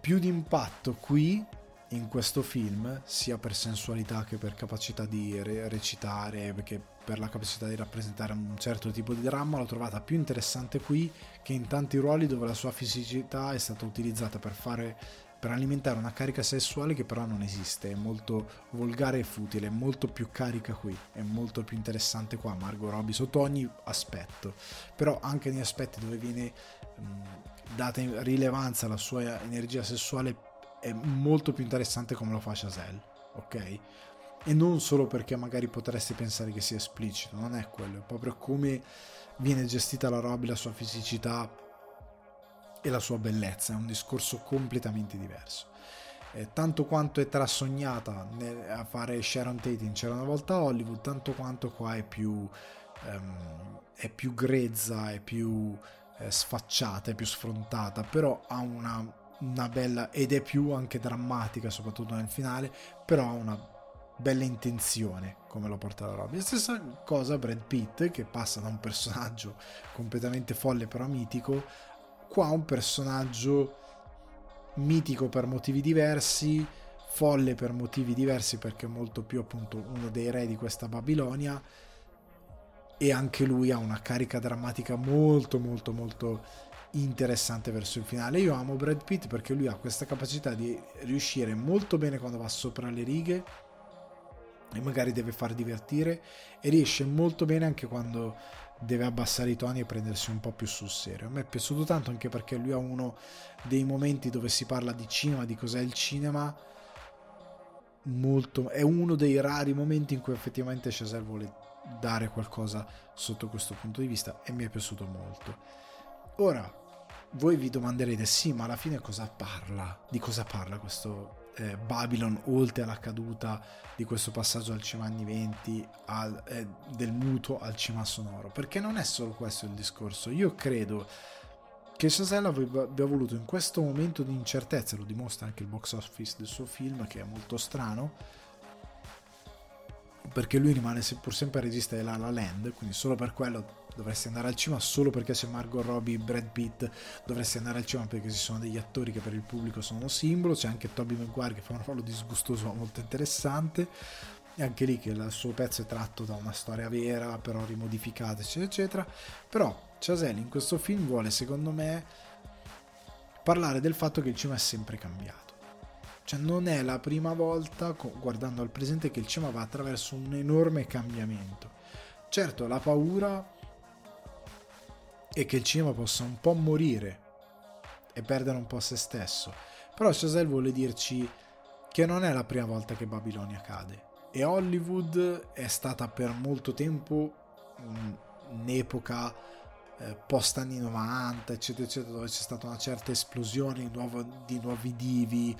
più d'impatto qui in questo film, sia per sensualità che per capacità di re- recitare, perché per la capacità di rappresentare un certo tipo di dramma, l'ho trovata più interessante qui che in tanti ruoli dove la sua fisicità è stata utilizzata per fare per alimentare una carica sessuale che però non esiste, è molto volgare e futile, è molto più carica qui, è molto più interessante qua. Margot Robbie sotto ogni aspetto, però anche negli aspetti dove viene mh, data rilevanza alla sua energia sessuale è molto più interessante come lo fa Chazelle, ok? E non solo perché magari potresti pensare che sia esplicito, non è quello, è proprio come viene gestita la Robbie, la sua fisicità e la sua bellezza, è un discorso completamente diverso. Eh, tanto quanto è trasognata a fare Sharon Tate in C'era una volta a Hollywood, tanto quanto qua è più, um, è più grezza, è più eh, sfacciata, è più sfrontata, però ha una, una bella ed è più anche drammatica, soprattutto nel finale, però ha una bella intenzione come lo porta la roba. stessa cosa Brad Pitt che passa da un personaggio completamente folle però mitico Qua un personaggio mitico per motivi diversi, folle per motivi diversi perché è molto più appunto uno dei re di questa Babilonia e anche lui ha una carica drammatica molto molto molto interessante verso il finale. Io amo Brad Pitt perché lui ha questa capacità di riuscire molto bene quando va sopra le righe e magari deve far divertire e riesce molto bene anche quando deve abbassare i toni e prendersi un po' più sul serio. A me è piaciuto tanto anche perché lui ha uno dei momenti dove si parla di cinema, di cos'è il cinema. Molto, è uno dei rari momenti in cui effettivamente Chazelle vuole dare qualcosa sotto questo punto di vista e mi è piaciuto molto. Ora, voi vi domanderete, sì, ma alla fine cosa parla? Di cosa parla questo eh, Babylon, oltre alla caduta di questo passaggio al cima anni 20, al, eh, del muto al cima sonoro, perché non è solo questo il discorso. Io credo che Chazelle abbia voluto in questo momento di incertezza, lo dimostra anche il box office del suo film, che è molto strano, perché lui rimane pur sempre regista di La La Land, quindi solo per quello dovresti andare al cinema solo perché c'è Margot Robbie, Brad Pitt, dovresti andare al cinema perché ci sono degli attori che per il pubblico sono simbolo, c'è anche Toby Maguire che fa un ruolo disgustoso ma molto interessante, e anche lì che il suo pezzo è tratto da una storia vera, però rimodificata, eccetera, eccetera. Però Chazelle in questo film vuole, secondo me, parlare del fatto che il cinema è sempre cambiato. Cioè non è la prima volta, guardando al presente, che il cinema va attraverso un enorme cambiamento. Certo, la paura e che il cinema possa un po' morire e perdere un po' se stesso. Però Chazelle vuole dirci che non è la prima volta che Babilonia cade e Hollywood è stata per molto tempo un'epoca eh, post anni 90 eccetera eccetera dove c'è stata una certa esplosione di nuovi divi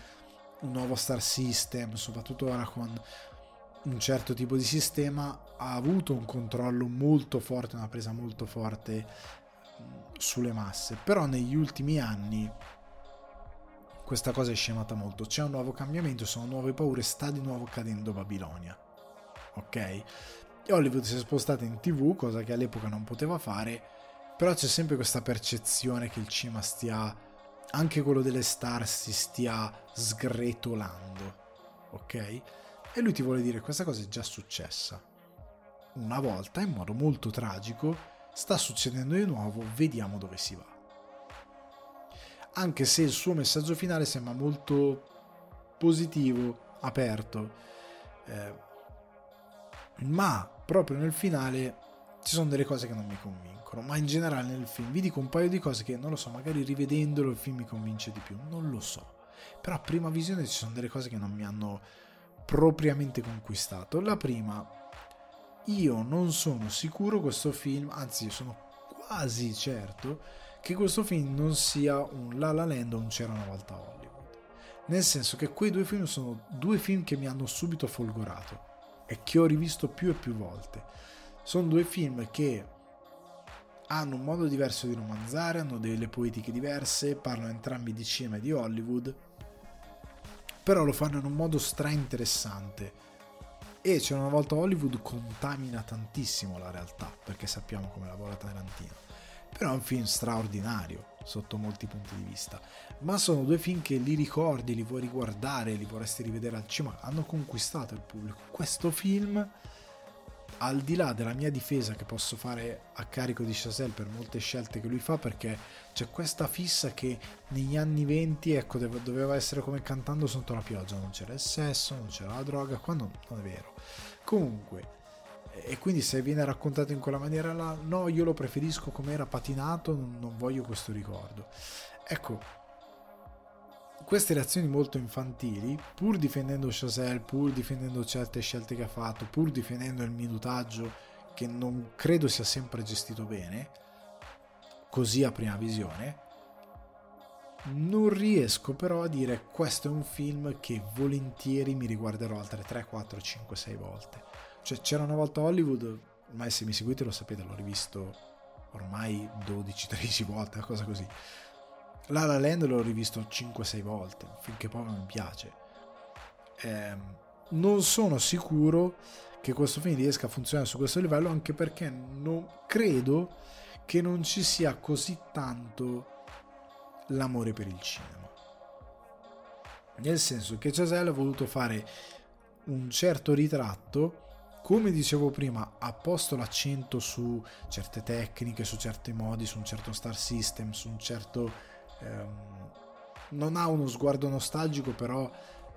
un nuovo star system soprattutto ora con un certo tipo di sistema ha avuto un controllo molto forte una presa molto forte sulle masse, però negli ultimi anni questa cosa è scemata molto, c'è un nuovo cambiamento, sono nuove paure, sta di nuovo cadendo Babilonia. Ok? E Hollywood si è spostata in tv, cosa che all'epoca non poteva fare, però c'è sempre questa percezione che il cinema stia, anche quello delle star, si stia sgretolando. Ok? E lui ti vuole dire questa cosa è già successa. Una volta in modo molto tragico sta succedendo di nuovo, vediamo dove si va. Anche se il suo messaggio finale sembra molto positivo, aperto, eh, ma proprio nel finale ci sono delle cose che non mi convincono, ma in generale nel film vi dico un paio di cose che non lo so, magari rivedendolo il film mi convince di più, non lo so, però a prima visione ci sono delle cose che non mi hanno propriamente conquistato. La prima io non sono sicuro questo film, anzi sono quasi certo che questo film non sia un La La Land o un C'era una volta a Hollywood. Nel senso che quei due film sono due film che mi hanno subito folgorato e che ho rivisto più e più volte. Sono due film che hanno un modo diverso di romanzare, hanno delle poetiche diverse, parlano entrambi di cinema e di Hollywood, però lo fanno in un modo stra interessante E c'era una volta Hollywood contamina tantissimo la realtà, perché sappiamo come lavora Tarantino. Però è un film straordinario sotto molti punti di vista. Ma sono due film che li ricordi, li vuoi riguardare, li vorresti rivedere al cinema, hanno conquistato il pubblico. Questo film al di là della mia difesa che posso fare a carico di Chazelle per molte scelte che lui fa, perché c'è questa fissa che negli anni 20 ecco, doveva essere come cantando sotto la pioggia, non c'era il sesso, non c'era la droga, qua non, non è vero. Comunque, e quindi se viene raccontato in quella maniera là, no, io lo preferisco come era patinato, non, non voglio questo ricordo. Ecco, queste reazioni molto infantili, pur difendendo Chazelle, pur difendendo certe scelte che ha fatto, pur difendendo il minutaggio che non credo sia sempre gestito bene, così a prima visione, non riesco però a dire questo è un film che volentieri mi riguarderò altre 3, 4, 5, 6 volte. Cioè c'era una volta Hollywood, ma se mi seguite lo sapete, l'ho rivisto ormai 12-13 [laughs] volte, una cosa così la La Land l'ho rivisto 5-6 volte, finché poi mi piace. Eh, non sono sicuro che questo film riesca a funzionare su questo livello, anche perché non credo che non ci sia così tanto l'amore per il cinema. Nel senso che Chazelle ha voluto fare un certo ritratto, come dicevo prima, ha posto l'accento su certe tecniche, su certi modi, su un certo star system, su un certo ehm, non ha uno sguardo nostalgico, però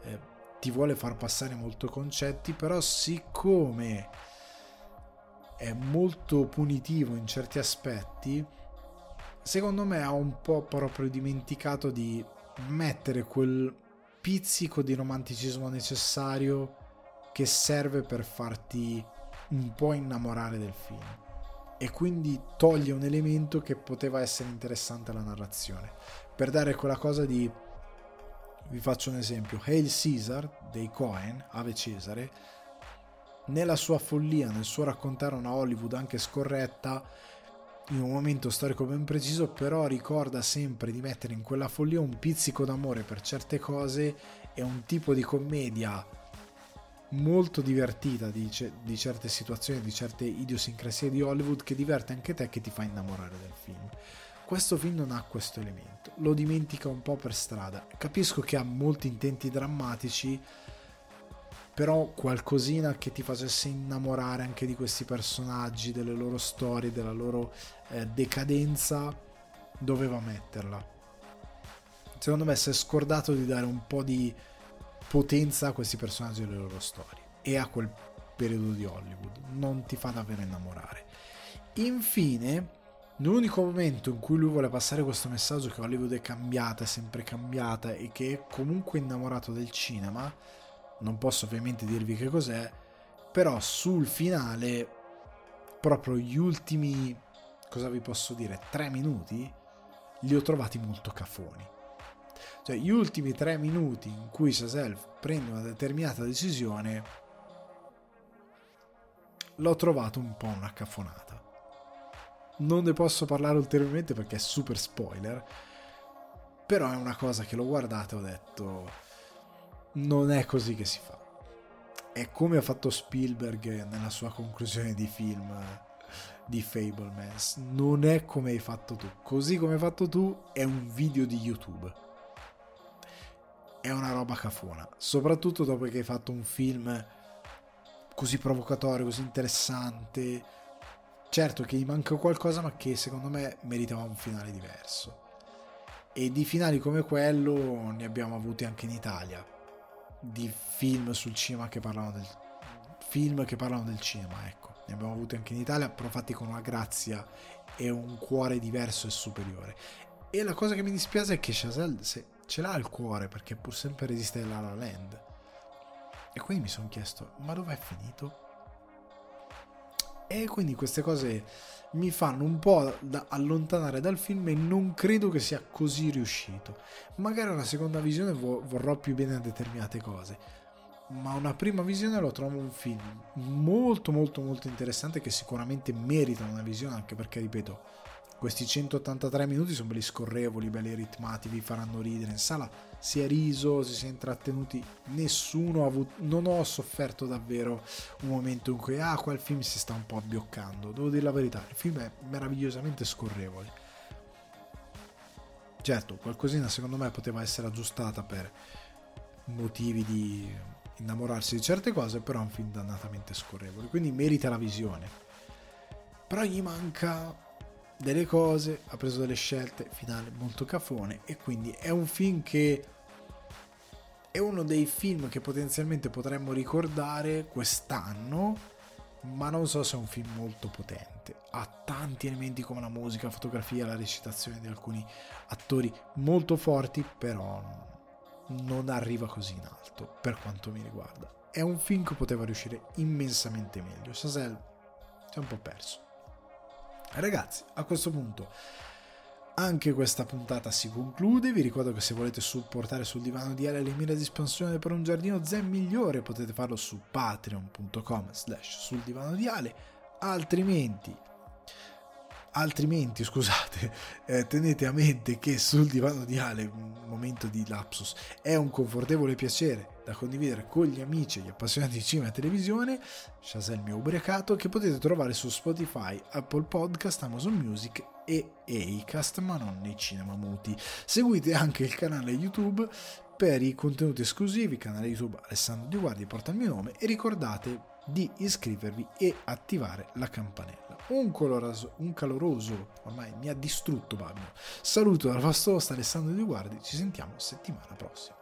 eh, ti vuole far passare molto concetti, però siccome è molto punitivo in certi aspetti, secondo me ha un po' proprio dimenticato di mettere quel pizzico di romanticismo necessario che serve per farti un po' innamorare del film e quindi toglie un elemento che poteva essere interessante alla narrazione. Per dare quella cosa di... Vi faccio un esempio. Hail Caesar dei Cohen, Ave Cesare, nella sua follia, nel suo raccontare una Hollywood anche scorretta, in un momento storico ben preciso, però ricorda sempre di mettere in quella follia un pizzico d'amore per certe cose e un tipo di commedia molto divertita di, di, certe situazioni, di certe idiosincrasie di Hollywood che diverte anche te che ti fa innamorare del film. Questo film non ha questo elemento, lo dimentica un po' per strada. Capisco che ha molti intenti drammatici, però qualcosina che ti facesse innamorare anche di questi personaggi, delle loro storie, della loro eh, decadenza, doveva metterla. Secondo me si è scordato di dare un po' di potenza a questi personaggi e le loro storie e a quel periodo di Hollywood. Non ti fa davvero innamorare. Infine, l'unico momento in cui lui vuole passare questo messaggio che Hollywood è cambiata, è sempre cambiata e che è comunque innamorato del cinema, non posso ovviamente dirvi che cos'è, però sul finale, proprio gli ultimi, cosa vi posso dire, tre minuti, li ho trovati molto cafoni cioè, gli ultimi tre minuti in cui Chazelle prende una determinata decisione, l'ho trovato un po' una caffonata. Non ne posso parlare ulteriormente perché è super spoiler, però è una cosa che l'ho guardata e ho detto, non è così che si fa. È come ha fatto Spielberg nella sua conclusione di film di Fablemans. Non è come hai fatto tu. Così come hai fatto tu è un video di YouTube è una roba cafona, soprattutto dopo che hai fatto un film così provocatorio, così interessante. Certo che gli manca qualcosa, ma che secondo me meritava un finale diverso. E di finali come quello ne abbiamo avuti anche in Italia. Di film sul cinema che parlano del film che parlano del cinema, ecco. Ne abbiamo avuti anche in Italia, però fatti con una grazia e un cuore diverso e superiore. E la cosa che mi dispiace è che Chazelle, se ce l'ha il cuore perché pur sempre resiste La La Land. E quindi mi sono chiesto, ma dov'è finito? E quindi queste cose mi fanno un po' da allontanare dal film e non credo che sia così riuscito. Magari una seconda visione vorrò più bene a determinate cose, ma una prima visione lo trovo un film molto molto molto interessante che sicuramente merita una visione anche perché ripeto questi 183 minuti sono belli scorrevoli, belli ritmati, vi faranno ridere. In sala si è riso, si è intrattenuti, nessuno ha avuto, non ho sofferto davvero un momento in cui, ah, qua il film si sta un po' abbioccando. Devo dire la verità, il film è meravigliosamente scorrevole. Certo, qualcosina secondo me poteva essere aggiustata per motivi di innamorarsi di certe cose, però è un film dannatamente scorrevole, quindi merita la visione. Però gli manca delle cose, ha preso delle scelte, finale molto cafone e quindi è un film che è uno dei film che potenzialmente potremmo ricordare quest'anno, ma non so se è un film molto potente. Ha tanti elementi come la musica, la fotografia, la recitazione di alcuni attori molto forti, però non arriva così in alto per quanto mi riguarda. È un film che poteva riuscire immensamente meglio. Sasel si è un po' perso. Ragazzi, a questo punto anche questa puntata si conclude. Vi ricordo che se volete supportare sul divano di Ale le mire di espansione per un giardino zen migliore potete farlo su patreon.com slash sul divano di Ale. Altrimenti altrimenti scusate eh, tenete a mente che sul divano di Ale un momento di lapsus è un confortevole piacere da condividere con gli amici e gli appassionati di cinema e televisione Shazam mio ubriacato che potete trovare su Spotify, Apple Podcast, Amazon Music e Acast ma non nei cinema muti. Seguite anche il canale YouTube per i contenuti esclusivi canale YouTube Alessandro Di Guardi porta il mio nome e ricordate di iscrivervi e attivare la campanella un, coloroso, un caloroso, ormai mi ha distrutto Babino. Saluto dal vostro host Alessandro Di Guardi, ci sentiamo settimana prossima.